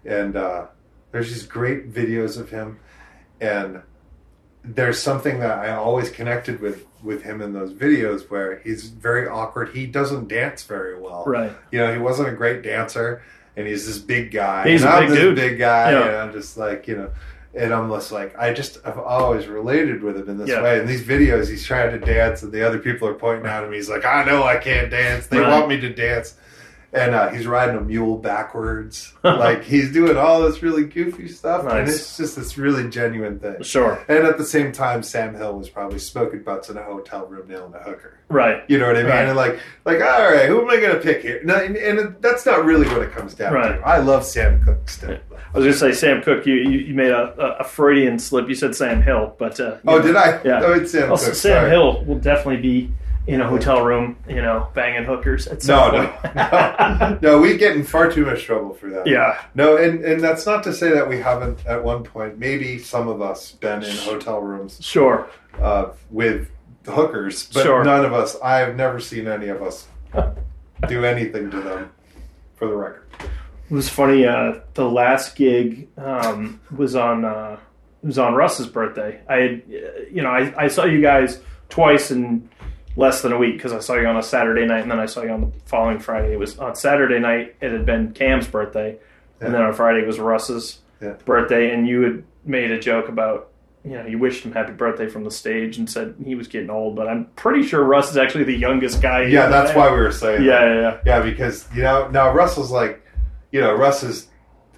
and uh, there's these great videos of him and there's something that i always connected with with him in those videos where he's very awkward he doesn't dance very well right, you know he wasn't a great dancer and he's this big guy He's and a I'm big this dude. big guy Yeah. and i'm just like you know and I'm just like, I just, I've always related with him in this Yeah. way. In these videos, he's trying to dance, and the other people are pointing at him. He's like, I know I can't dance. They Right. want me to dance. And uh, he's riding a mule backwards. like, he's doing all this really goofy stuff. And it's just this really genuine thing. sure, And at the same time, Sam Hill was probably smoking butts in a hotel room nailing a hooker. right, You know what I mean? Right. And like, like, all right, who am I going to pick here? No, and, and that's not really what it comes down Right. to. I love Sam Cooke still. I was gonna say Sam Cook. You you, you made a, a, Freudian slip. You said Sam Hill, but uh, Oh, know. did I? Yeah. Oh, it's Sam Also, Cooke. Sam sorry. Hill will definitely be in a hotel room, you know, banging hookers at No, some no, point. no, no. We get in far too much trouble for that. yeah, No, and and that's not to say that we haven't at one point. Maybe some of us been in hotel rooms sure. uh, with the hookers, but Sure. none of us. I've never seen any of us do anything to them. For the record. It was funny. Uh, the last gig um, was on uh, was on Russ's birthday. I had, uh, you know, I, I saw you guys twice in less than a week because I saw you on a Saturday night and then I saw you on the following Friday. It was on Saturday night. It had been Cam's birthday, and then on Friday it was Russ's Yeah. birthday. And you had made a joke about you know, you wished him happy birthday from the stage and said he was getting old. But I'm pretty sure Russ is actually the youngest guy. Yeah, that's why we were saying. Yeah, that. yeah, yeah. Yeah, because you know now Russell's like, you know, Russ is.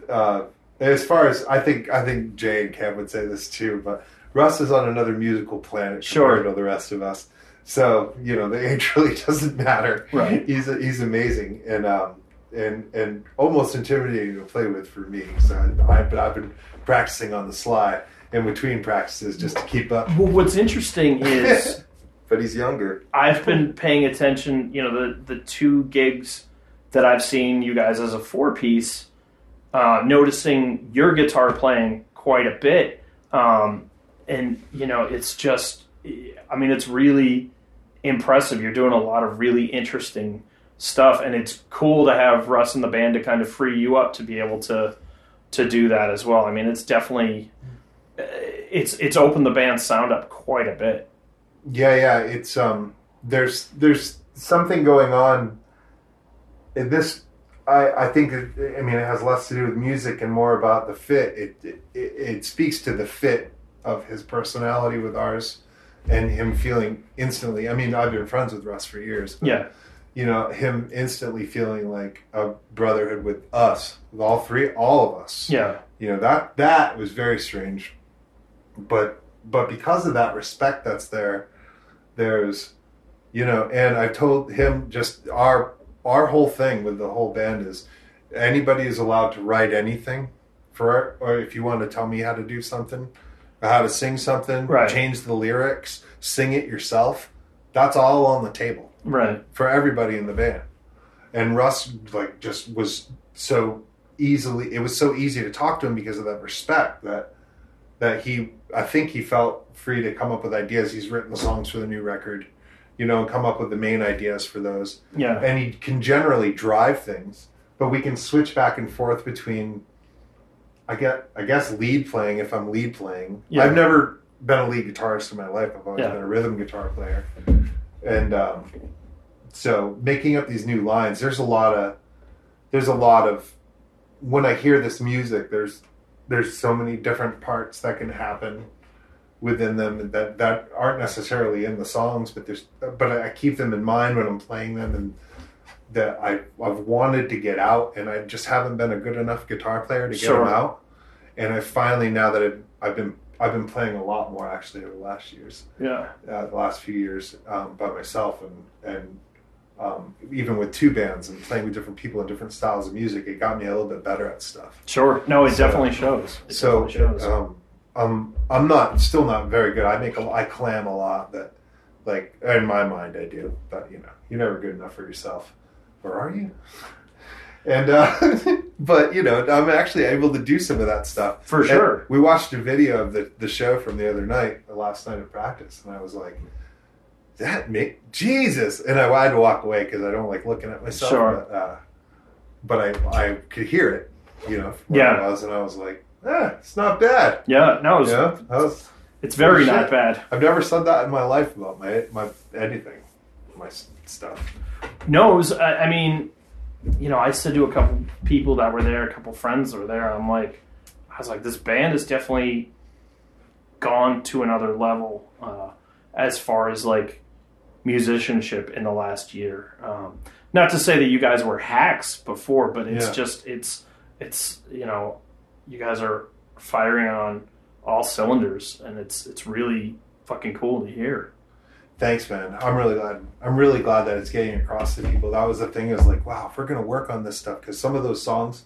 Uh, as far as I think, I think Jay and Cam would say this too, but Russ is on another musical planet Sure. compared to the rest of us. So you know, the age really doesn't matter. Right. He's he's amazing and um and and almost intimidating to play with for me. So I, I've I've been practicing on the sly in between practices just to keep up. Well, what's interesting is But he's younger. I've been paying attention. You know, the the two gigs that I've seen you guys as a four piece, uh, noticing your guitar playing quite a bit, um, and you know, it's just, I mean, it's really impressive. You're doing a lot of really interesting stuff, and it's cool to have Russ in the band to kind of free you up to be able to to do that as well. I mean, it's definitely uh, it's it's opened the band's sound up quite a bit. Yeah, yeah. It's um. There's there's something going on. In this, I I think it, I mean it has less to do with music and more about the fit. It it, it speaks to the fit of his personality with ours, and him feeling instantly. I mean, I've been friends with Russ for years. Yeah, You know, him instantly feeling like a brotherhood with us, with all three, all of us yeah, you know that that was very strange but but because of that respect that's there there's you know and I've told him just our our whole thing with the whole band is anybody is allowed to write anything for or if you want to tell me how to do something how to sing something Right. change the lyrics sing it yourself that's all on the table right. for everybody in the band. And Russ like just was so easily it was so easy to talk to him because of that respect that that he I think he felt free to come up with ideas. He's written the songs for the new record, you know, and come up with the main ideas for those. Yeah, And he can generally drive things, but we can switch back and forth between I get I guess lead playing if I'm lead playing. Yeah. I've never been a lead guitarist in my life. I've always Yeah. been a rhythm guitar player. And um, so making up these new lines, there's a lot of there's a lot of when I hear this music, there's there's so many different parts that can happen within them that that aren't necessarily in the songs, but there's but I keep them in mind when I'm playing them and that I I've wanted to get out and I just haven't been a good enough guitar player to get Sure. them out. And I finally now that I've, I've been I've been playing a lot more actually over the last years yeah, uh, the last few years um, by myself and and um, even with two bands and playing with different people and different styles of music, it got me a little bit better at stuff. sure. No, it So- definitely shows. It so definitely shows. um, um, I'm not still not very good. I make a, I clam a lot that like in my mind I do, but you know you're never good enough for yourself, or are you? And uh, but you know I'm actually able to do some of that stuff For And sure. we watched a video of the, the show from the other night, the last night of practice, and I was like, "That make Jesus!" And I had to walk away because I don't like looking at myself. Sure. But, uh, but I I could hear it, you know, where Yeah. I was, and I was like, "Ah, it's not bad." yeah, no, it's, You know, I was, it's very Shit. not bad. I've never said that in my life about my my anything, my stuff. No, it was, I, I mean, you know, I said to a couple people that were there, a couple friends that were there, I'm like, I was like, this band has definitely gone to another level uh, as far as like musicianship in the last year. Um, not to say that you guys were hacks before, but it's Yeah. just it's it's you know, you guys are firing on all cylinders, and it's it's really fucking cool to hear. Thanks, man. I'm really glad. I'm really glad that it's getting across to people. That was the thing. Is like, wow, if we're gonna work on this stuff, because some of those songs,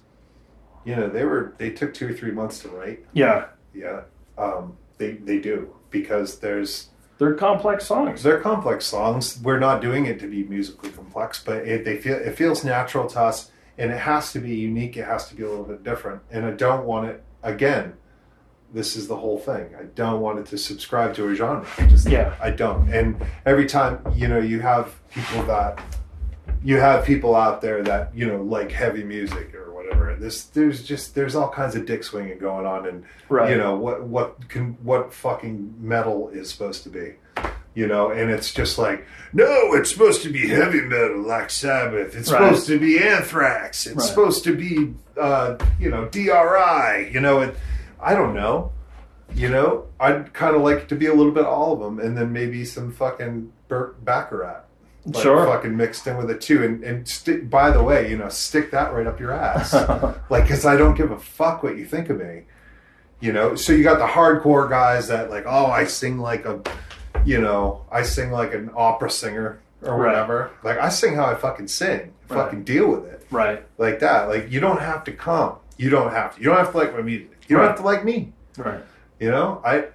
you know, they were they took two or three months to write. Yeah, Yeah, um, they they do because there's they're complex songs. they're complex songs. We're not doing it to be musically complex, but it they feel it feels natural to us, and it has to be unique. It has to be a little bit different. And I don't want it again. This is the whole thing. I don't want it to subscribe to a genre. I Just Yeah. I don't. And every time you know you have people that you have people out there that you know like heavy music or whatever. This there's just there's all kinds of dick swinging going on, and Right. you know what what can what fucking metal is supposed to be you know and it's just like no it's supposed to be heavy metal like sabbath it's Right. supposed to be anthrax it's Right. supposed to be uh you know dri you know it i don't know You know, I'd kind of like to be a little bit all of them, and then maybe some fucking Burt Bacharach. Like Sure. fucking mixed in with it too, and and stick. By the way, you know, stick that right up your ass, like because I don't give a fuck what you think of me, you know. So you got the hardcore guys that like, oh, I sing like a, you know, I sing like an opera singer or Right. whatever. Like I sing how I fucking sing. Right. Fucking deal with it right. like that. Like you don't have to come. You don't have to. You don't have to like my music. You don't Right. have to like me. Right. You know, I,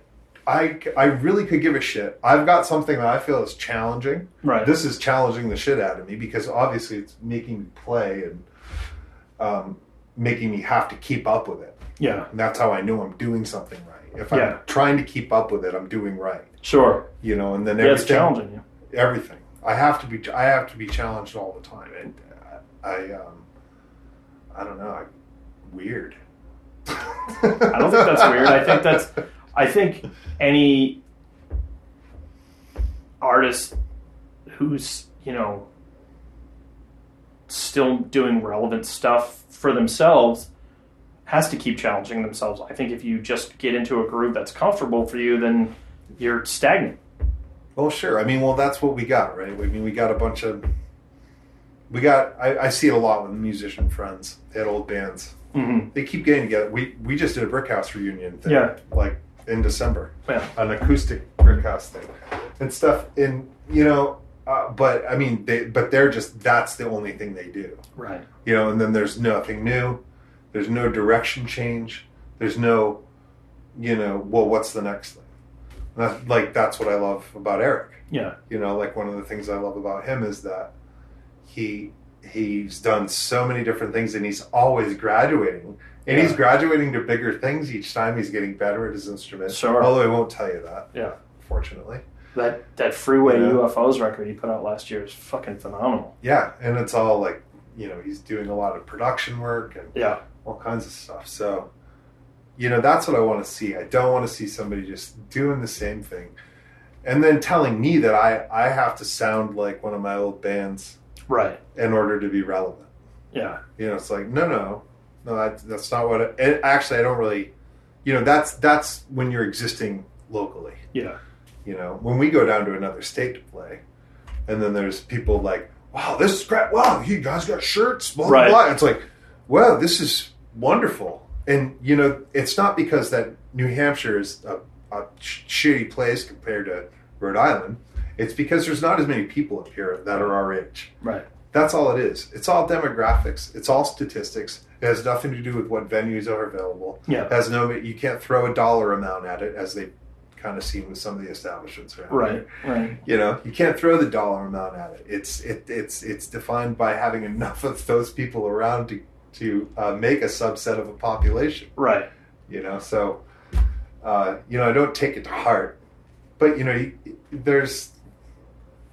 I, I really could give a shit. I've got something that I feel is challenging. Right. This is challenging the shit out of me because obviously it's making me play and um, making me have to keep up with it. yeah. And that's how I know I'm doing something right. If Yeah. I'm trying to keep up with it, I'm doing right. Sure. You know, and then Yeah, it's everything, challenging you. everything. I have to be. I have to be challenged all the time, and uh, I, um, I don't know. I, weird. I don't think that's weird. I think that's. I think any artist who's you know still doing relevant stuff for themselves has to keep challenging themselves. I think if you just get into a groove that's comfortable for you, then you're stagnant. Well, sure. I mean, well, that's what we got, right? I mean, we got a bunch of. We got. I, I see it a lot with musician friends. Had old bands. Mm-hmm. They keep getting together. We we just did a brick house reunion thing, Yeah. like in December, Yeah. an acoustic brick house thing, and stuff. And you know, uh, but I mean, they but they're just that's the only thing they do. Right. you know, and then there's nothing new. There's no direction change. There's no, you know, well, what's the next thing? And that's, like that's what I love about Eric. Yeah. You know, like one of the things I love about him is that he he's done so many different things and he's always graduating. And he's graduating to bigger things each time. He's getting better at his instrument. Sure. Although I won't tell you that, Yeah. fortunately. That that freeway Yeah. UFOs record he put out last year is fucking phenomenal. Yeah, and it's all like you know he's doing a lot of production work and Yeah. all kinds of stuff. So, you know, that's what I want to see. I don't want to see somebody just doing the same thing and then telling me that I, I have to sound like one of my old bands Right. in order to be relevant. Yeah. You know, it's like, no, no, no, that, that's not what it, actually, I don't really, you know, that's, that's when you're existing locally. Yeah. You know, when we go down to another state to play, and then there's people like, "Wow, this is great! Wow, you guys got shirts, blah blah Right. blah." It's like, "Wow, this is wonderful." And you know, it's not because that New Hampshire is a, a sh- shitty place compared to Rhode Island. It's because there's not as many people up here that are our age. Right. That's all it is. It's all demographics. It's all statistics. It has nothing to do with what venues are available. Yeah. It has no. You can't throw a dollar amount at it, as they kind of seen with some of the establishments around here. Right. Right. You know, you can't throw the dollar amount at it. It's it, it's it's defined by having enough of those people around to to uh, make a subset of a population. Right. You know, so uh, you know I don't take it to heart, but you know there's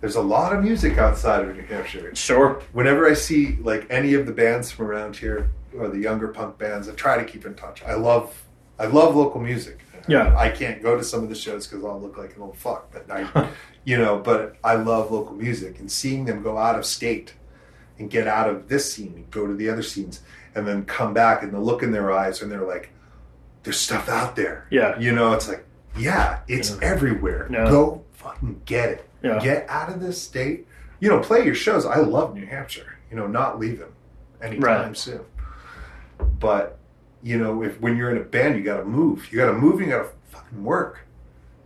there's a lot of music outside of New Hampshire. Sure. Whenever I see like any of the bands from around here or the younger punk bands, I try to keep in touch. I love I love local music. Yeah. I can't go to some of the shows because I'll look like an old fuck. But I, you know, but I love local music and seeing them go out of state and get out of this scene and go to the other scenes and then come back and the look in their eyes and they're like, "There's stuff out there." Yeah. You know, it's like, yeah, it's Yeah. everywhere. Yeah. Go fucking get it. Yeah. Get out of this state. You know, play your shows. I love New Hampshire. You know, not leave them anytime Right. soon. But you know, if when you're in a band, you got to move. You got to move. You got to fucking work.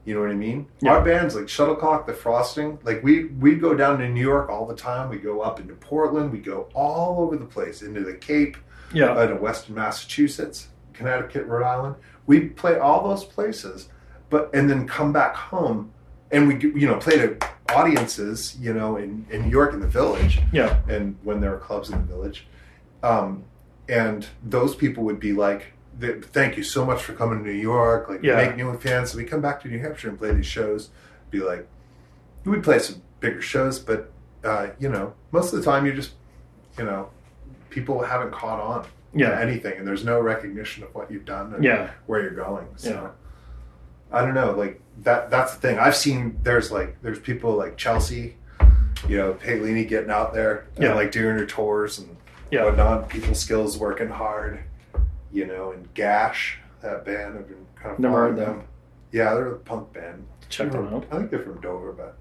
You know what I mean? Yeah. Our bands like Shuttlecock, The Frosting, like we we go down to New York all the time. We go up into Portland. We go all over the place into the Cape, Yeah. uh, to Western Massachusetts, Connecticut, Rhode Island. We play all those places, but and then come back home, and we you know play to audiences, you know, in in New York in the Village, Yeah. and when there are clubs in the Village, um, and those people would be like, "Thank you so much for coming to New York, like Yeah. make new fans." So we come back to New Hampshire and play these shows, be like, we play some bigger shows, but uh, you know, most of the time you just, you know, people haven't caught on Yeah. to anything, and there's no recognition of what you've done and Yeah. where you're going. So Yeah. I don't know, like that. That's the thing. I've seen there's like there's people like Chelsea, you know, Paolini getting out there, and Yeah. like doing her tours and Yeah. whatnot. People skills working hard, you know, and Gash. that band. I've been kind of Never heard them. Yeah, they're a punk band. Check them out. I think they're from Dover, but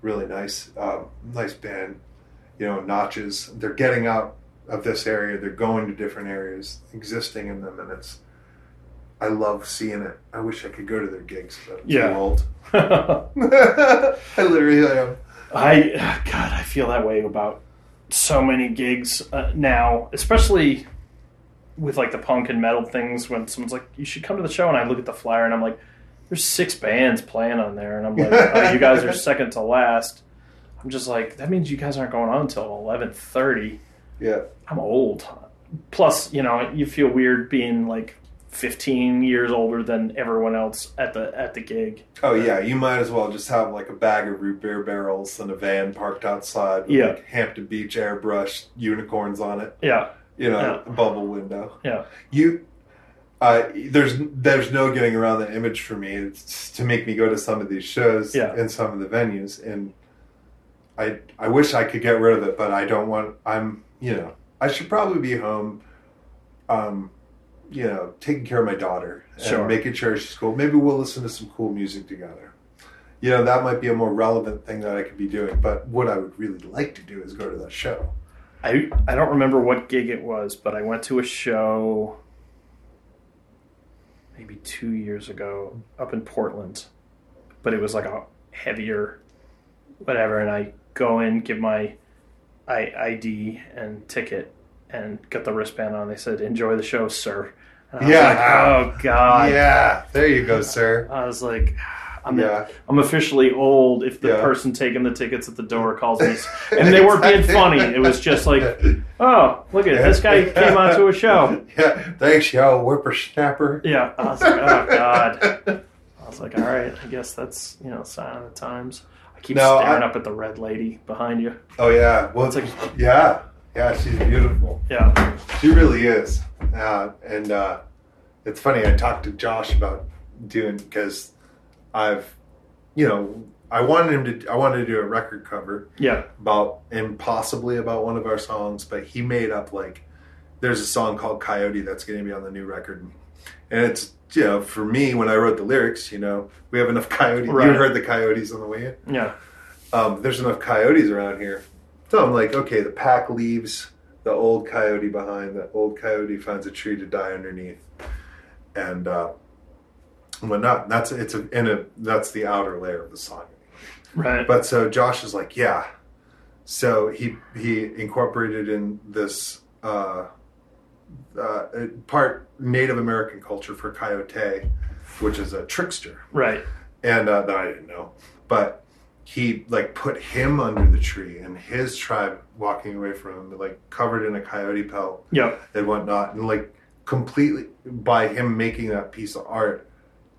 really nice, um, nice band. You know, notches. They're getting out of this area. They're going to different areas, existing in them, and it's. I love seeing it. I wish I could go to their gigs, but I'm Yeah. too old. I literally am. I God, I feel that way about so many gigs uh, now, especially with like the punk and metal things. When someone's like, "You should come to the show," and I look at the flyer and I'm like, "There's six bands playing on there," and I'm like, "Oh, you guys are second to last." I'm just like, that means you guys aren't going on until eleven thirty. Yeah. I'm old. Plus, you know, you feel weird being like 15 years older than everyone else at the at the gig. Oh yeah, you might as well just have like a bag of root beer barrels and a van parked outside with Yeah. like Hampton Beach airbrush unicorns on it. Yeah, You know, Yeah. a bubble window. yeah, You, uh, there's there's no getting around the image for me. It's to make me go to some of these shows Yeah. and some of the venues, and I I wish I could get rid of it, but I don't want. I'm you know I should probably be home. Um, you know, taking care of my daughter and Sure. making sure she's cool. Maybe we'll listen to some cool music together. You know, that might be a more relevant thing that I could be doing. But what I would really like to do is go to that show. I I don't remember what gig it was, but I went to a show maybe two years ago up in Portland, but it was like a heavier whatever, and I go in, give my I, ID and ticket, and got the wristband on. They said, "Enjoy the show, sir." And I was Yeah. like, "Oh God!" yeah, there you go, sir. I was like, "I'm yeah. I'm officially old." If the Yeah. person taking the tickets at the door calls me, and they weren't being funny, it was just like, "Oh, look at it! This guy came onto a show." Yeah, thanks, yo, whippersnapper. Yeah, I was like, "Oh God!" I was like, "All right, I guess that's you know sign of the times." I keep No, staring I- up at the red lady behind you. Oh yeah, well, It's like- yeah, yeah, she's beautiful. Yeah, She really is. Uh, and uh, it's funny. I talked to Josh about doing because I've, you know, I wanted him to. I wanted to do a record cover yeah, about and possibly about one of our songs, but he made up like there's a song called Coyote that's going to be on the new record, and it's you know for me when I wrote the lyrics, you know, we have enough coyotes. Right. You heard the coyotes on the way in. yeah, um, there's enough coyotes around here. So I'm like, okay, the pack leaves the old coyote behind. The old coyote finds a tree to die underneath, and uh, whatnot. That's it's a, in a that's the outer layer of the song. right. But so Josh is like, yeah. So he he incorporated in this uh, uh, part Native American culture for coyote, which is a trickster right. and uh, that I didn't know. But he like put him under the tree and his tribe walking away from him, like covered in a coyote pelt yeah, and whatnot, and like completely by him making that piece of art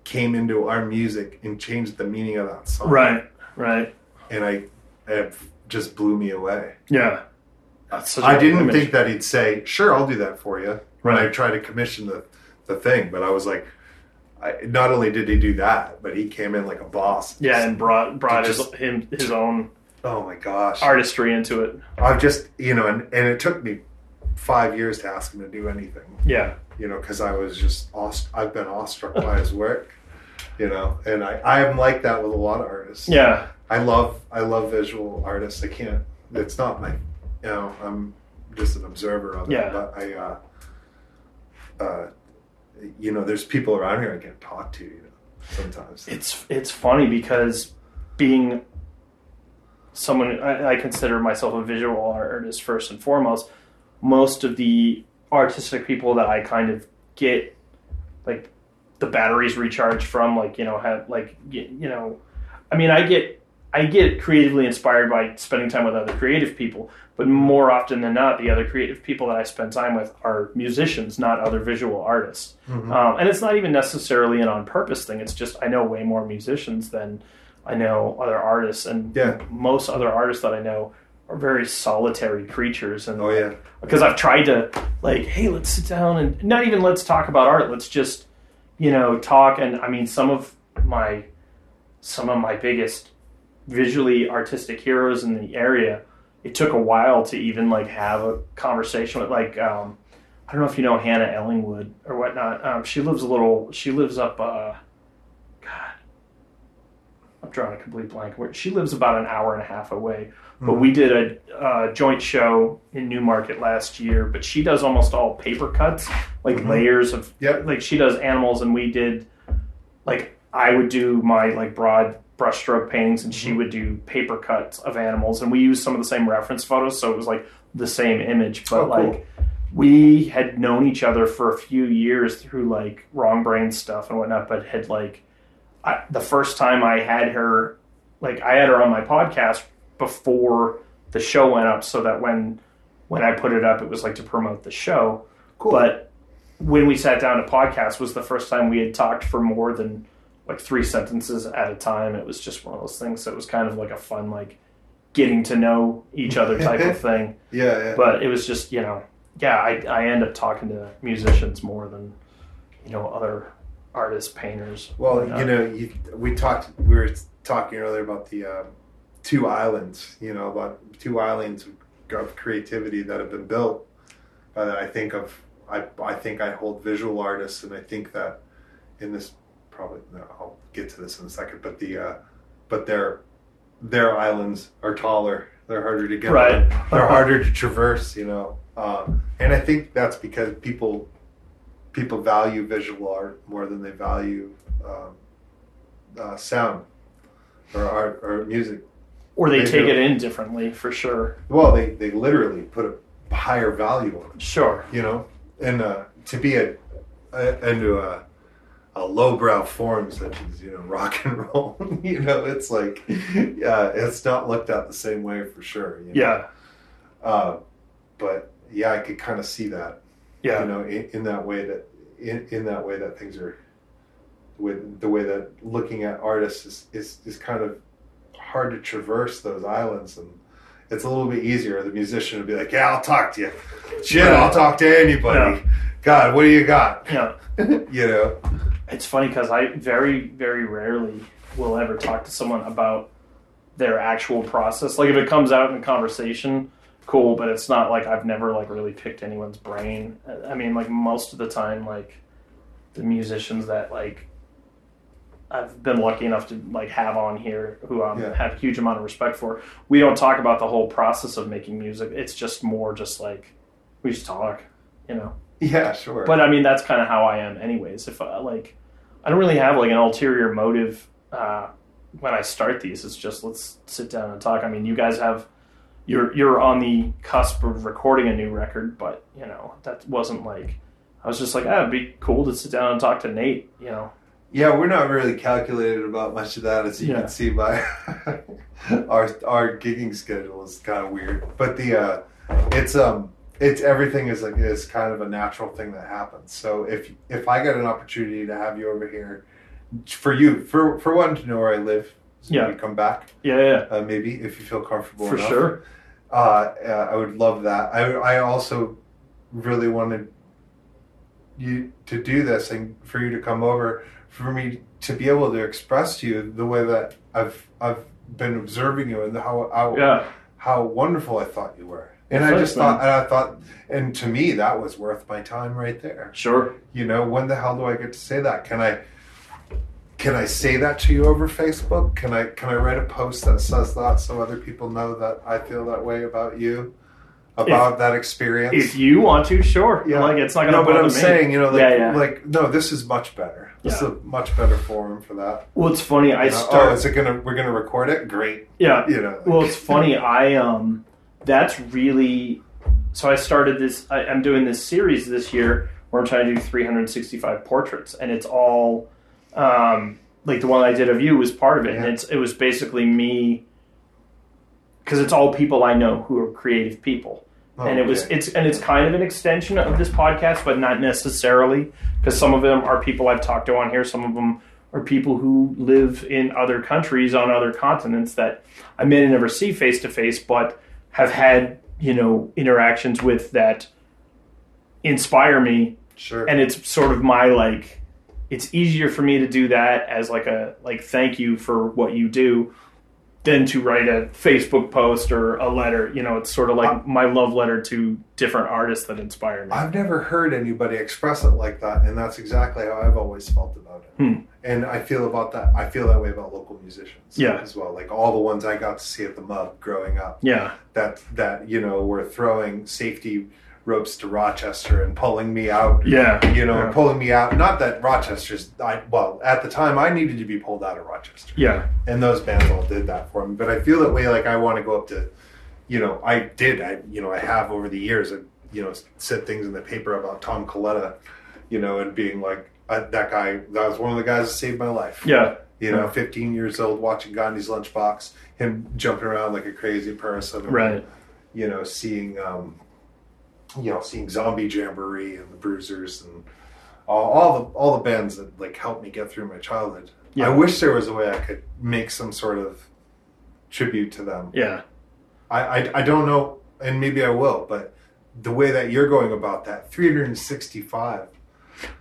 came into our music and changed the meaning of that song. Right. Right. and I it just blew me away. Yeah. That's such a I didn't image. think that he'd say, "Sure, I'll do that for you." When I tried to commission the the thing, but I was like, I, not only did he do that, but he came in like a boss. Yeah, and brought brought his Just- him his own Oh my gosh! artistry into it. I've just you know, and, and it took me five years to ask him to do anything. Yeah. You know, because I was just aust- I've been awestruck by his work. You know, and I I am like that with a lot of artists. Yeah. I love I love visual artists. I can't. It's not my. You know, I'm just an observer of it. Yeah. But I. Uh, uh, you know, there's people around here I can't talk to. You know, sometimes. It's it's funny because being someone I, I consider myself a visual artist first and foremost. Most of the artistic people that I kind of get like the batteries recharged from, like you know, have like you know, I mean, I get I get creatively inspired by spending time with other creative people, but more often than not, the other creative people that I spend time with are musicians, not other visual artists. Mhm. Um, and it's not even necessarily an on purpose thing. It's just I know way more musicians than I know other artists, and Yeah. most other artists that I know are very solitary creatures. And oh yeah. because I've tried to like, hey, let's sit down and not even let's talk about art. Let's just you know talk. And I mean, some of my some of my biggest visually artistic heroes in the area. It took a while to even like have a conversation with like um, I don't know if you know Hannah Ellingwood or whatnot. Um, she lives a little. She lives up. Uh, God, I'm drawing a complete blank. Where she lives about an hour and a half away. But we did a uh, joint show in Newmarket last year. But she does almost all paper cuts, like Mhm. layers of. Yep. Like she does animals, and we did. Like I would do my like broad brushstroke paintings, and she mm-hmm. would do paper cuts of animals, and we used some of the same reference photos, so it was like the same image, but Oh, cool. like we had known each other for a few years through like wrong brain stuff and whatnot, but had like I, the first time I had her, like I had her on my podcast before the show went up, so that when when I put it up, it was like to promote the show. Cool. But when we sat down to podcast, was the first time we had talked for more than like three sentences at a time. It was just one of those things. So it was kind of like a fun like getting to know each other type of thing yeah, yeah. but it was just you know yeah I, I end up talking to musicians more than you know other artists painters Well, you know, you, we talked. We were talking earlier about the uh, two islands. You know, about two islands of creativity that have been built. Uh, I think of. I I think I hold visual artists, and I think that in this probably no, I'll get to this in a second. But the uh, but their their islands are taller. They're harder to get. Right. on. They're harder to traverse. You know, uh, and I think that's because people people value visual art more than they value um, uh, sound or art or music. or they they take do. it in differently for sure Well, they, they literally put a higher value on it, sure you know, and uh, to be a, a into a a lowbrow form such as you know rock and roll, you know, it's like yeah, it's not looked at the same way for sure. You know? yeah Uh, but yeah, I could kind of see that. yeah you know in, in that way that in, in that way that things are with the way that looking at artists is, is, is kind of hard to traverse those islands and it's a little bit easier the musician would be like yeah i'll talk to you shit Right. i'll talk to anybody god what do you got yeah you know it's funny because i very very rarely will ever talk to someone about their actual process like if it comes out in a conversation cool but it's not like i've never like really picked anyone's brain i mean like most of the time like the musicians that like I've been lucky enough to like have on here who um, Yeah. have a huge amount of respect for. We don't talk about the whole process of making music. It's just more just like we just talk, you know. yeah sure But I mean, that's kind of how I am, anyways. If I, like, I don't really have like an ulterior motive uh, when I start these. It's just let's sit down and talk. I mean, you guys have you're you're on the cusp of recording a new record, but you know that wasn't like I was just like, ah, it'd be cool to sit down and talk to Nate. You know, Yeah, we're not really calculated about much of that, as you Yeah. can see by our our gigging schedule is kind of weird. But the uh, it's um it's everything is like is kind of a natural thing that happens. So if if I get an opportunity to have you over here, for you for for one to know where I live, so Yeah. you come back yeah, yeah, uh, maybe if you feel comfortable for enough. sure. Uh, uh, I would love that. I I also really wanted you to do this and for you to come over for me to be able to express to you the way that I've I've been observing you and how how, Yeah, how wonderful I thought you were. And I just thought and I thought and to me that was worth my time right there. sure. You know, when the hell do I get to say that? Can I can I say that to you over Facebook? Can I can I write a post that says that so other people know that I feel that way about you? About that experience? If you want to, sure. Yeah. like it's not gonna. no, but I'm me. saying, you know, like, Yeah, yeah. like no, this is much better. This is a much better forum for that. Well, it's funny. I You know, start. oh, is it gonna? We're gonna record it. Great. yeah, You know. Well, it's funny. I um, that's really. So I started this. I, I'm doing this series this year where I'm trying to do 365 portraits, and it's all, um, like the one I did of you was part of it, and it's it was basically me. Because it's all people I know who are creative people, Oh, and it was it's and it's kind of an extension of this podcast, but not necessarily because some of them are people I've talked to on here. Some of them are people who live in other countries on other continents that I may never see face to face, but have had you know interactions with that inspire me, sure. and it's sort of my like. It's easier for me to do that as like a like thank you for what you do, than to write a Facebook post or a letter. You know, it's sort of like my love letter to different artists that inspire me. I've never heard anybody express it like that, and that's exactly how I've always felt about it. Hmm. And I feel about that. I feel that way about local musicians, Yeah. as well. Like all the ones I got to see at the Mub growing up, yeah, that that you know were throwing safety ropes to Rochester and pulling me out. yeah, You know, yeah. pulling me out. Not that Rochester's. I well, at the time, I needed to be pulled out of Rochester yeah, and those bands all did that for me. But I feel that way. Like I want to go up to, you know, I did. I you know I have over the years. I, you know, said things in the paper about Tom Coletta, you know, and being like uh, that guy. That was one of the guys that saved my life. yeah, You know, Yeah. 15 years old, watching Gandhi's Lunchbox, him jumping around like a crazy person. right, You know, seeing, um, you know, seeing Zombie Jamboree and the Bruisers and all, all the all the bands that like helped me get through my childhood. Yeah. I wish there was a way I could make some sort of tribute to them. yeah, I, I, I don't know, and maybe I will, but the way that you're going about that, 365.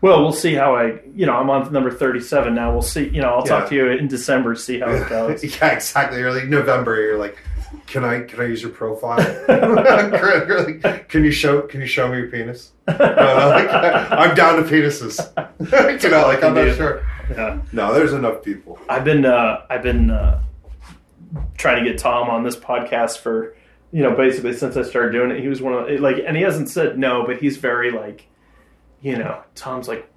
Well, we'll see how I, you know, I'm on number 37 now. We'll see, you know, I'll talk to you in December, see how it goes. yeah, exactly. You're like November. You're like, can I can I use your profile? Can you show can you show me your penis? No, no, like, I'm down to penises. you know, like I'm not sure. Yeah. No, there's enough people. I've been, uh, I've been uh, trying to get Tom on this podcast for, you know, basically since I started doing it. He was one of like, and he hasn't said no, but he's very like, you know, Tom's like,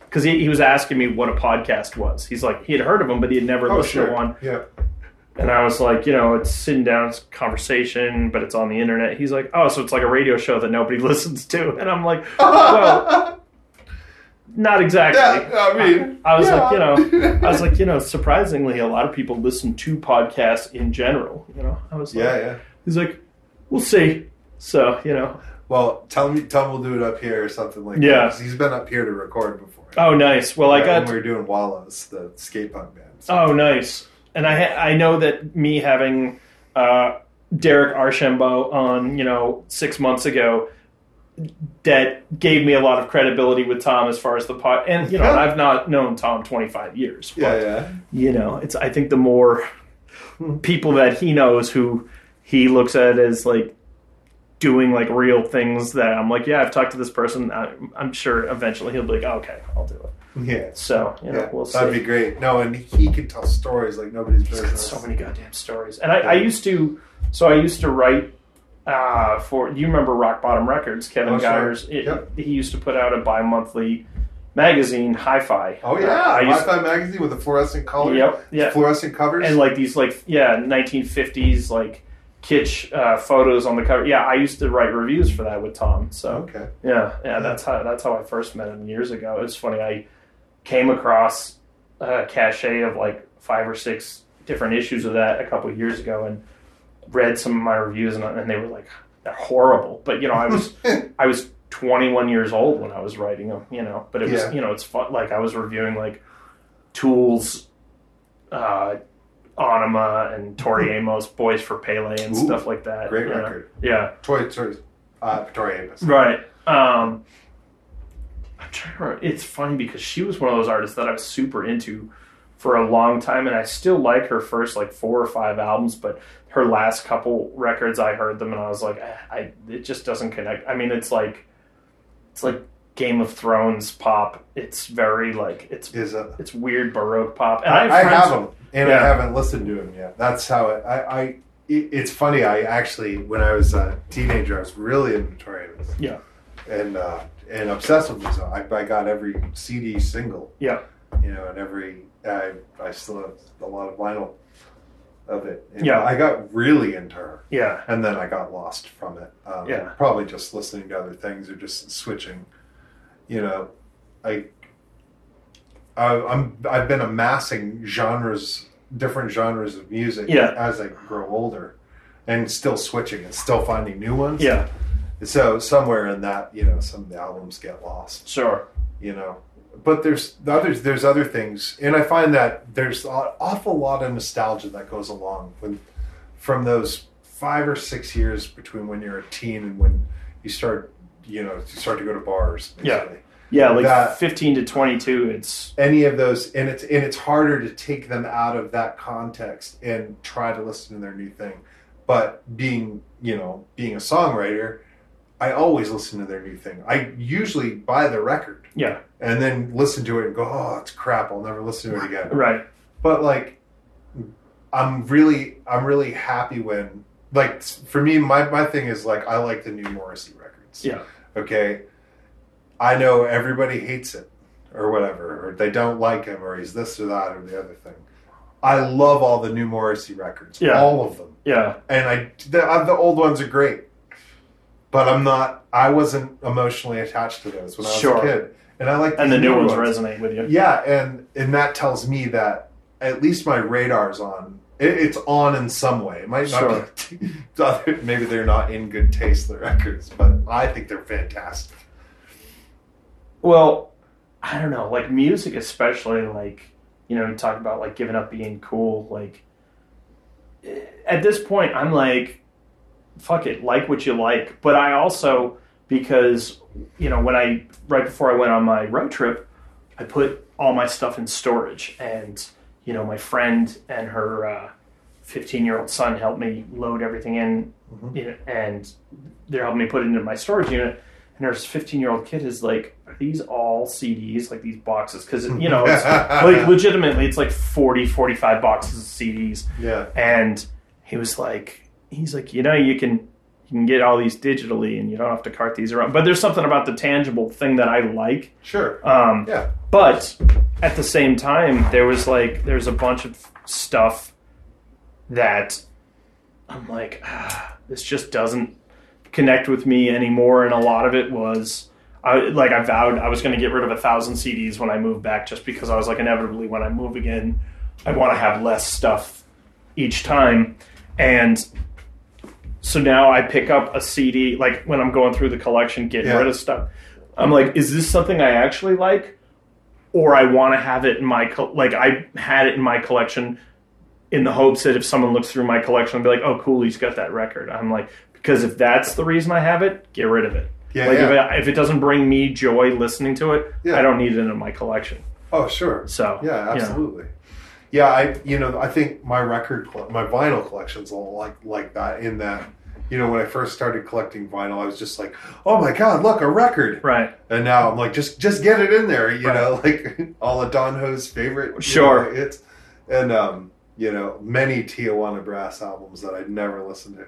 because he, he was asking me what a podcast was. He's like, he had heard of them, but he had never Oh, listened sure. to one. Yeah. And I was like, you know, it's sitting down, it's conversation, but it's on the internet. He's like, oh, so it's like a radio show that nobody listens to. And I'm like, well, not exactly. Yeah, I mean, I was like, you know, I was like, you know, surprisingly, a lot of people listen to podcasts in general. You know, I was like, yeah, yeah. he's like, we'll see. So, you know, Well, tell me, tell him we'll do it up here or something like Yeah. that. He's been up here to record before. oh, nice. Well, I got when we were doing Wallows, the skate punk band. Oh, nice. And I ha- I know that me having uh, Derek Archambault on, you know, six months ago, that gave me a lot of credibility with Tom as far as the pot. And you know, Yeah. I've not known Tom twenty five years. But, yeah, yeah. You know, it's I think the more people that he knows who he looks at as like doing like real things that I'm like, yeah, I've talked to this person. I, I'm sure eventually he'll be like, okay, I'll do it. Yeah. So you know, yeah, we'll see. that'd be great. No, and he can tell stories like nobody's He's business. so many goddamn stories. And I, I used to, so I used to write uh, for. You remember Rock Bottom Records? Kevin Oh. Geyers. Yep. He used to put out a bi-monthly magazine, Hi-Fi. Oh yeah, I used, Wi-Fi magazine with the fluorescent color. Yep. Yeah. Fluorescent covers. And like these, like yeah, 1950s like kitsch uh, photos on the cover. Yeah, I used to write reviews for that with Tom. So okay. yeah, yeah, that's how that's how I first met him years ago. It was funny. I came across a cache of like five or six different issues of that a couple of years ago, and read some of my reviews, and, and they were like they're horrible. But you know, I was I was 21 years old when I was writing them. You know, but it was Yeah. you know it's fun. Like I was reviewing like Tools. Uh, Ænima and Tori Amos, Boys for Pele, and Ooh, stuff like that. great you know. record. Yeah, Toy, toy, uh, Victoria Amos. Right. Um, trying to remember. It's funny because she was one of those artists that I was super into for a long time, and I still like her first like four or five albums, but her last couple records, I heard them and I was like, eh, I it just doesn't connect. I mean, it's like it's like Game of Thrones pop. It's very like it's Is a. it's weird baroque pop. And I, have I have them, and Yeah. I haven't listened to them yet. That's how it, I. I it, it's funny. I actually, when I was a teenager, I was really into Amos. Yeah. And uh, and obsessed with this. I, I got every CD single. Yeah. You know, and every I I still have a lot of vinyl of it. And Yeah. I got really into her. Yeah. and then I got lost from it. Um, Yeah. probably just listening to other things or just switching. You know, I, I I'm I've been amassing genres, different genres of music Yeah. as I grow older, and still switching and still finding new ones. Yeah. So somewhere in that, you know, some of the albums get lost. Sure. You know. But there's the others. There's other things, and I find that there's an awful lot of nostalgia that goes along with from those five or six years between when you're a teen and when you start, you know, you start to go to bars. Yeah. Yeah, like That- 15 to 22, it's any of those and it's and it's harder to take them out of that context and try to listen to their new thing but being you know being a songwriter i always listen to their new thing. I usually buy the record. Yeah, and then listen to it and go oh it's crap. I'll never listen to it again. Right. but like i'm really i'm really happy when like for me my, my thing is like i like the new morrissey records. Yeah. okay? I know everybody hates it or whatever or they don't like him or he's this or that or the other thing. I love all the new morrissey records. Yeah. all of them. Yeah. and i the, uh, the old ones are great but i'm not i wasn't emotionally attached to those when i was Sure. a kid and i like And the new ones resonate with you. yeah, and and that tells me that at least my radar's on. It, it's on in some way. It might not be. Maybe they're not in good taste. The records, but I think they're fantastic. Well, I don't know, like music, especially like you know, you talk about like giving up being cool. Like eh, at this point, I'm like, fuck it, like what you like. But I also because you know when I right before I went on my road trip, I put all my stuff in storage, and you know my friend and her. 15 year old son helped me load everything in, Mhm. you know, and they're helping me put it into my storage unit and her 15 year old kid is like are these all cds like these boxes because you know it's like legitimately it's like 40 45 boxes of cds Yeah, and he was like he's like you know you can you can get all these digitally and you don't have to cart these around but there's something about the tangible thing that i like sure. um, Yeah, but at the same time, there was like there's a bunch of stuff that I'm like, ah, this just doesn't connect with me anymore. And a lot of it was, I like I vowed I was going to get rid of a thousand CDs when I moved back, just because I was like, inevitably when I move again, I want to have less stuff each time. And so now I pick up a CD, like when I'm going through the collection, getting Yeah. rid of stuff. I'm like, is this something I actually like? Or I want to have it in my, co- like, I had it in my collection in the hopes that if someone looks through my collection, they'll be like, oh, cool, he's got that record. I'm like, because if that's the reason I have it, get rid of it. yeah, like, yeah. If, it, if it doesn't bring me joy listening to it, Yeah. I don't need it in my collection. oh, sure. So, Yeah, you know. Yeah, I you know I think my record my vinyl collection's all like like that in that you know when I first started collecting vinyl I was just like oh my god look a record Right. and now I'm like just just get it in there you Right. know like all of Don Ho's favorite Sure. know, it's and um you know many Tijuana brass albums that I'd never listened to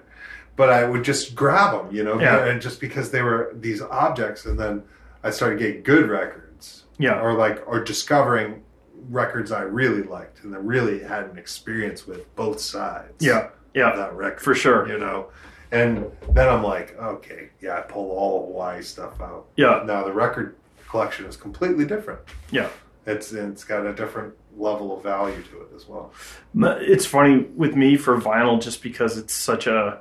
but I would just grab them you know Yeah. and just because they were these objects and then I started getting good records Yeah. or like or discovering records I really liked and that really had an experience with both sides Yeah. Yeah. that record For sure. you know and then I'm like okay yeah I pulled all the Hawaii stuff out Yeah. now the record collection is completely different Yeah. it's it's got a different level of value to it as well It's funny with me for vinyl just because it's such a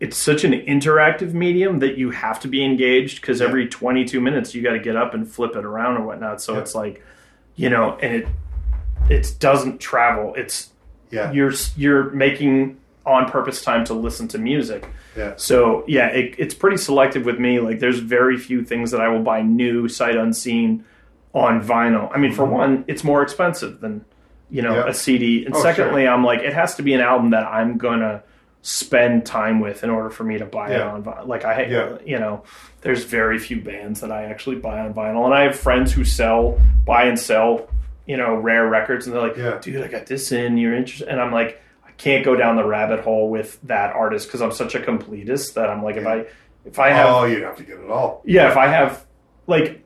it's such an interactive medium that you have to be engaged because Yeah. every 22 minutes you got to get up and flip it around or whatnot so Yeah. it's like you know and it it doesn't travel. It's yeah. you're you're making on purpose time to listen to music. Yeah. So yeah it, it's pretty selective with me. Like there's very few things that i will buy new sight unseen on vinyl. I mean for Mhm. one it's more expensive than you know Yeah. a cd and Oh, secondly i'm like it has to be an album that i'm gonna spend time with in order for me to buy it on vinyl like i Yeah. you know there's very few bands that i actually buy on vinyl and i have friends who sell buy and sell you know rare records and they're like Yeah. dude i got this in you're interested and i'm like i can't go down the rabbit hole with that artist because i'm such a completist that i'm like if i if i have oh you'd have to get it all yeah, if I have like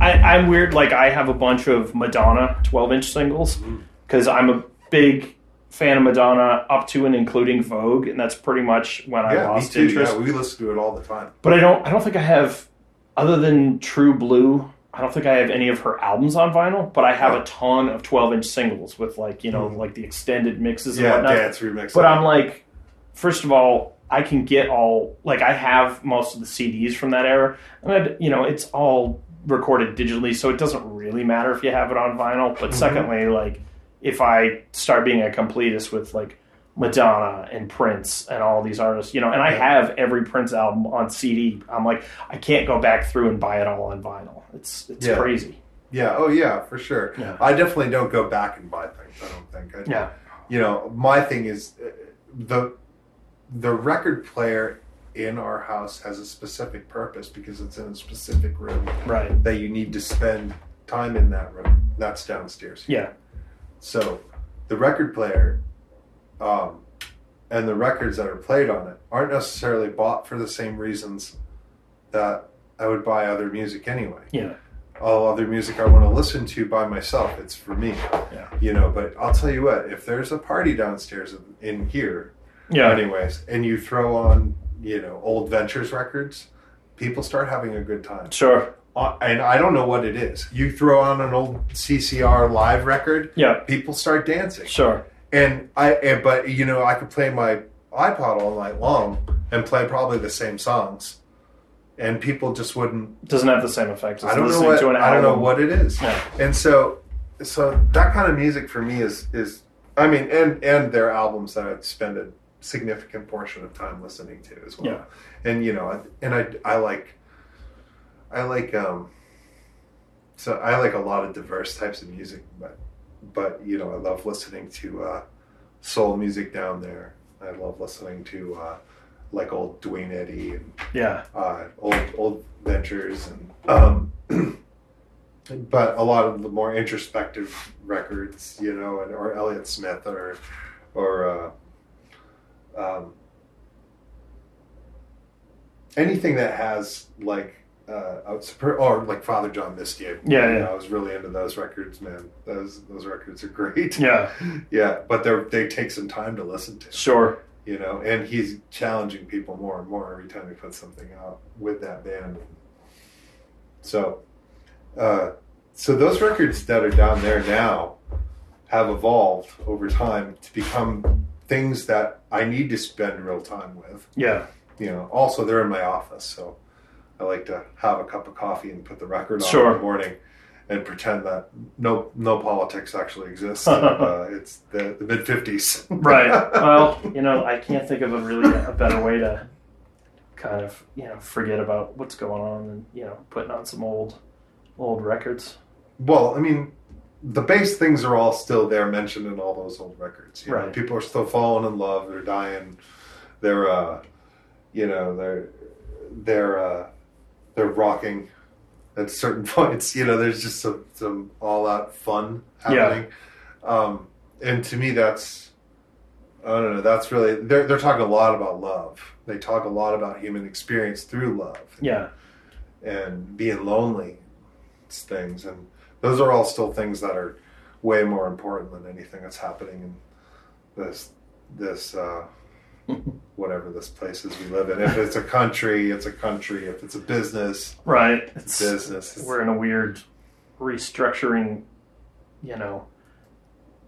I, I'm weird. Like I have a bunch of Madonna 12 inch singles mm. because I'm a big fan of Madonna up to and including Vogue, and that's pretty much when I yeah me lost too interest. yeah we listen to it all the time But I don't. I don't think I have, other than True Blue. I don't think I have any of her albums on vinyl, but I have a ton of 12 inch singles with like you know Mhm. like the extended mixes and whatnot. yeah dance remix But I'm like, first of all, I can get all like I have most of the CDs from that era, and I'd, you know it's all recorded digitally, so it doesn't really matter if you have it on vinyl. But Mhm. secondly, like if I start being a completist with like Madonna and Prince and all these artists, you know, and I have every Prince album on CD. I'm like, I can't go back through and buy it all on vinyl. It's it's Yeah. crazy. Yeah. Oh, yeah, for sure. Yeah. I definitely don't go back and buy things. I don't think. I, Yeah, You know, my thing is uh, the the record player in our house has a specific purpose because it's in a specific room right. that you need to spend time in that room. That's downstairs. Yeah, So the record player um, and the records that are played on it aren't necessarily bought for the same reasons that I would buy other music anyway. yeah, All other music I want to listen to by myself, it's for me. Yeah. You know, but I'll tell you what, if there's a party downstairs in, in here, yeah, anyways, and you throw on, you know, old Ventures records, people start having a good time. sure. Uh, and I don't know what it is. You throw on an old CCR live record, Yeah, people start dancing. sure. And I, and, but you know, I could play my iPod all night long and play probably the same songs, and people just wouldn't. Doesn't have the same effect as I don't know what to an I don't know what it is. Yeah. And so, so that kind of music for me is is I mean, and and their albums that I'd spend a significant portion of time listening to as well. Yeah. And you know, and I I like I like um so I like a lot of diverse types of music, but but you know, I love listening to uh soul music down there. I love listening to uh like old Duane Eddy and Yeah, uh, old old ventures and um, but a lot of the more introspective records, you know, and, or Elliott Smith or or uh, um, anything that has like uh, super- or like Father John Misty. Yeah, yeah. I was really into those records, man. Those those records are great. yeah, yeah, but they they take some time to listen to sure. you know, and he's challenging people more and more every time he puts something out with that band. So, uh, so those records that are down there now have evolved over time to become things that I need to spend real time with. Yeah, You know, also they're in my office, so I like to have a cup of coffee and put the record on Sure. in the morning. And pretend that no no politics actually exists. uh, it's the, the mid fifties, right. Well, you know, I can't think of a really a better way to kind of you know forget about what's going on and you know putting on some old old records. Well, I mean, the base things are all still there, mentioned in all those old records. You know, Right. people are still falling in love. They're dying. They're, uh, you know, they're they're uh, they're rocking at certain points. You know, there's just some some all out fun happening. Um, and to me, that's I don't know. That's really they're they're talking a lot about love. They talk a lot about human experience through love Yeah, and being lonely things and those are all still things that are way more important than anything that's happening in this this uh whatever this place is we live in. If it's a country it's a country. If it's a business right. it's It's business we're in a weird restructuring, you know,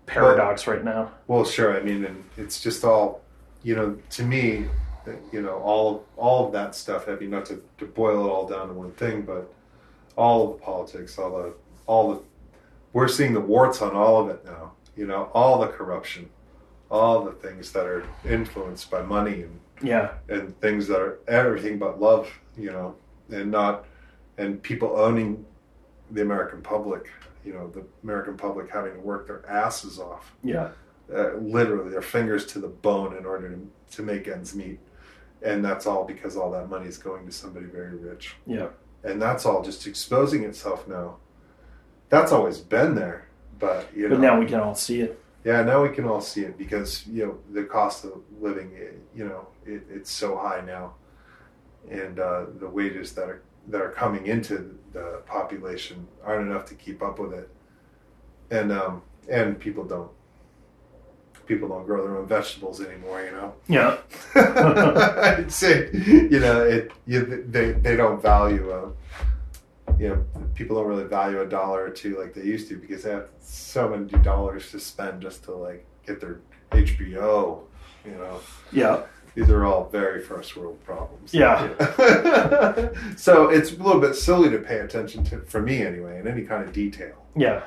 paradox right now. well sure. I mean and it's just all you know to me you know all all of that stuff i mean not to, to boil it all down to one thing but all of the politics all the all the we're seeing the warts on all of it now you know all the corruption all the things that are influenced by money and Yeah, and things that are everything but love you know and not and people owning the american public you know the american public having to work their asses off. Yeah, uh, literally their fingers to the bone in order to, to make ends meet. And that's all because all that money is going to somebody very rich. Yeah, and that's all just exposing itself now. That's always been there but you but know. now we can all see it. Yeah now we can all see it because you know the cost of living eh, you know it, it's so high now. And uh, the wages that are that are coming into the population aren't enough to keep up with it. And um, and people don't people don't grow their own vegetables anymore you know? Yeah, I'd say, you know, it you, they they don't value a, you know, people don't really value a dollar or two like they used to because they have so many dollars to spend just to like get their HBO. You know, yeah, these are all very first world problems. Yeah. so it's a little bit silly to pay attention to, for me anyway, in any kind of detail. yeah,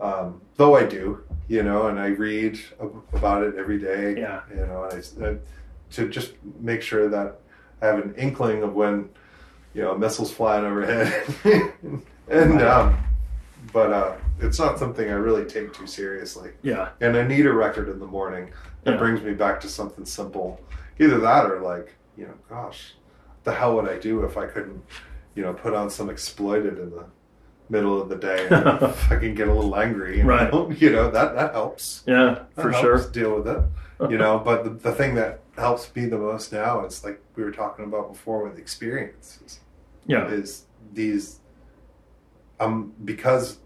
Um, though I do, you know, and I read about it every day. Yeah. You know, and I, uh, to just make sure that I have an inkling of when, you know, missiles flying overhead, and um, but uh, it's not something I really take too seriously. Yeah. And I need a record in the morning that Yeah. brings me back to something simple. Either that or like, you know, gosh, the hell would I do if I couldn't, you know, put on some exploited in the middle of the day and fucking get a little angry. You know? Right. You know, that, that helps. Yeah, That for helps sure. Deal with it. You know, but the, the thing that helps me the most now is like we were talking about before with experiences Yeah. is these um because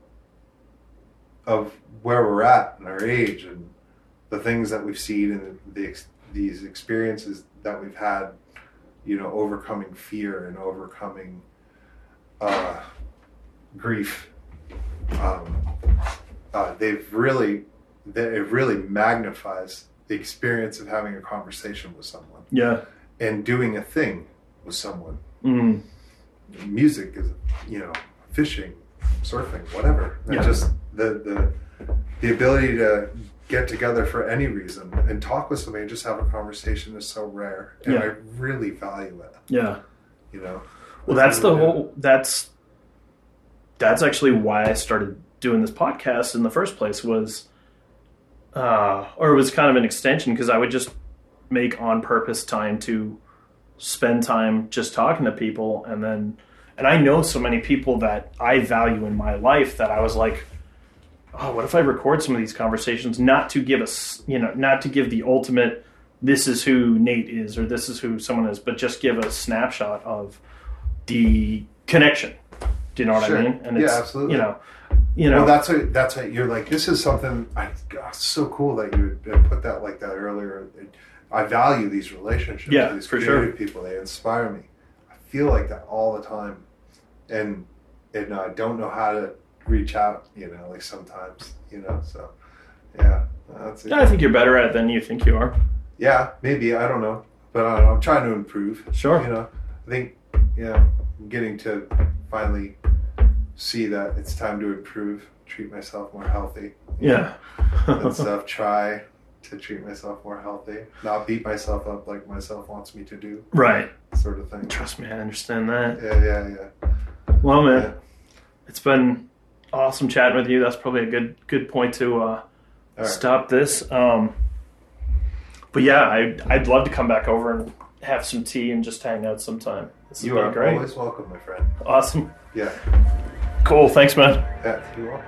of where we're at and our age and the things that we've seen and the, ex- these experiences that we've had you know overcoming fear and overcoming uh, grief um, uh, they've really they, it really magnifies the experience of having a conversation with someone Yeah. and doing a thing with someone Mm. Music is you know fishing surfing whatever Yeah. just the the the ability to get together for any reason and talk with somebody and just have a conversation is so rare and Yeah. i really value it Yeah. you know Well, that's the whole. That's that's actually why I started doing this podcast in the first place. Was uh, or it was kind of an extension because I would just make on purpose time to spend time just talking to people, and then and I know so many people that I value in my life that I was like. Oh, what if I record some of these conversations? Not to give us, you know, not to give the ultimate. This is who Nate is, or this is who someone is, but just give a snapshot of the connection. Do you know what Sure. I mean? And Yeah, it's absolutely. you know, you know, well that's what that's what you're like this is something i God, so cool that you would put that like that earlier i value these relationships Yeah, these for sure. creative people they inspire me i feel like that all the time and and i don't know how to reach out you know like sometimes you know so yeah that's it. I think you're better at it than you think you are. yeah maybe i don't know but I don't know, i'm trying to improve Sure. you know i think yeah i'm getting to finally see that it's time to improve treat myself more healthy Yeah. and stuff try to treat myself more healthy not beat myself up like myself wants me to do right. sort of thing Trust me, I understand that. yeah yeah yeah Well, man, Yeah. it's been awesome chatting with you. That's probably a good good point to uh, right. stop this. Um, but yeah, I, I'd love to come back over and have some tea and just hang out sometime. This you are great. always welcome my friend Awesome. yeah Cool. Thanks, man. yeah you are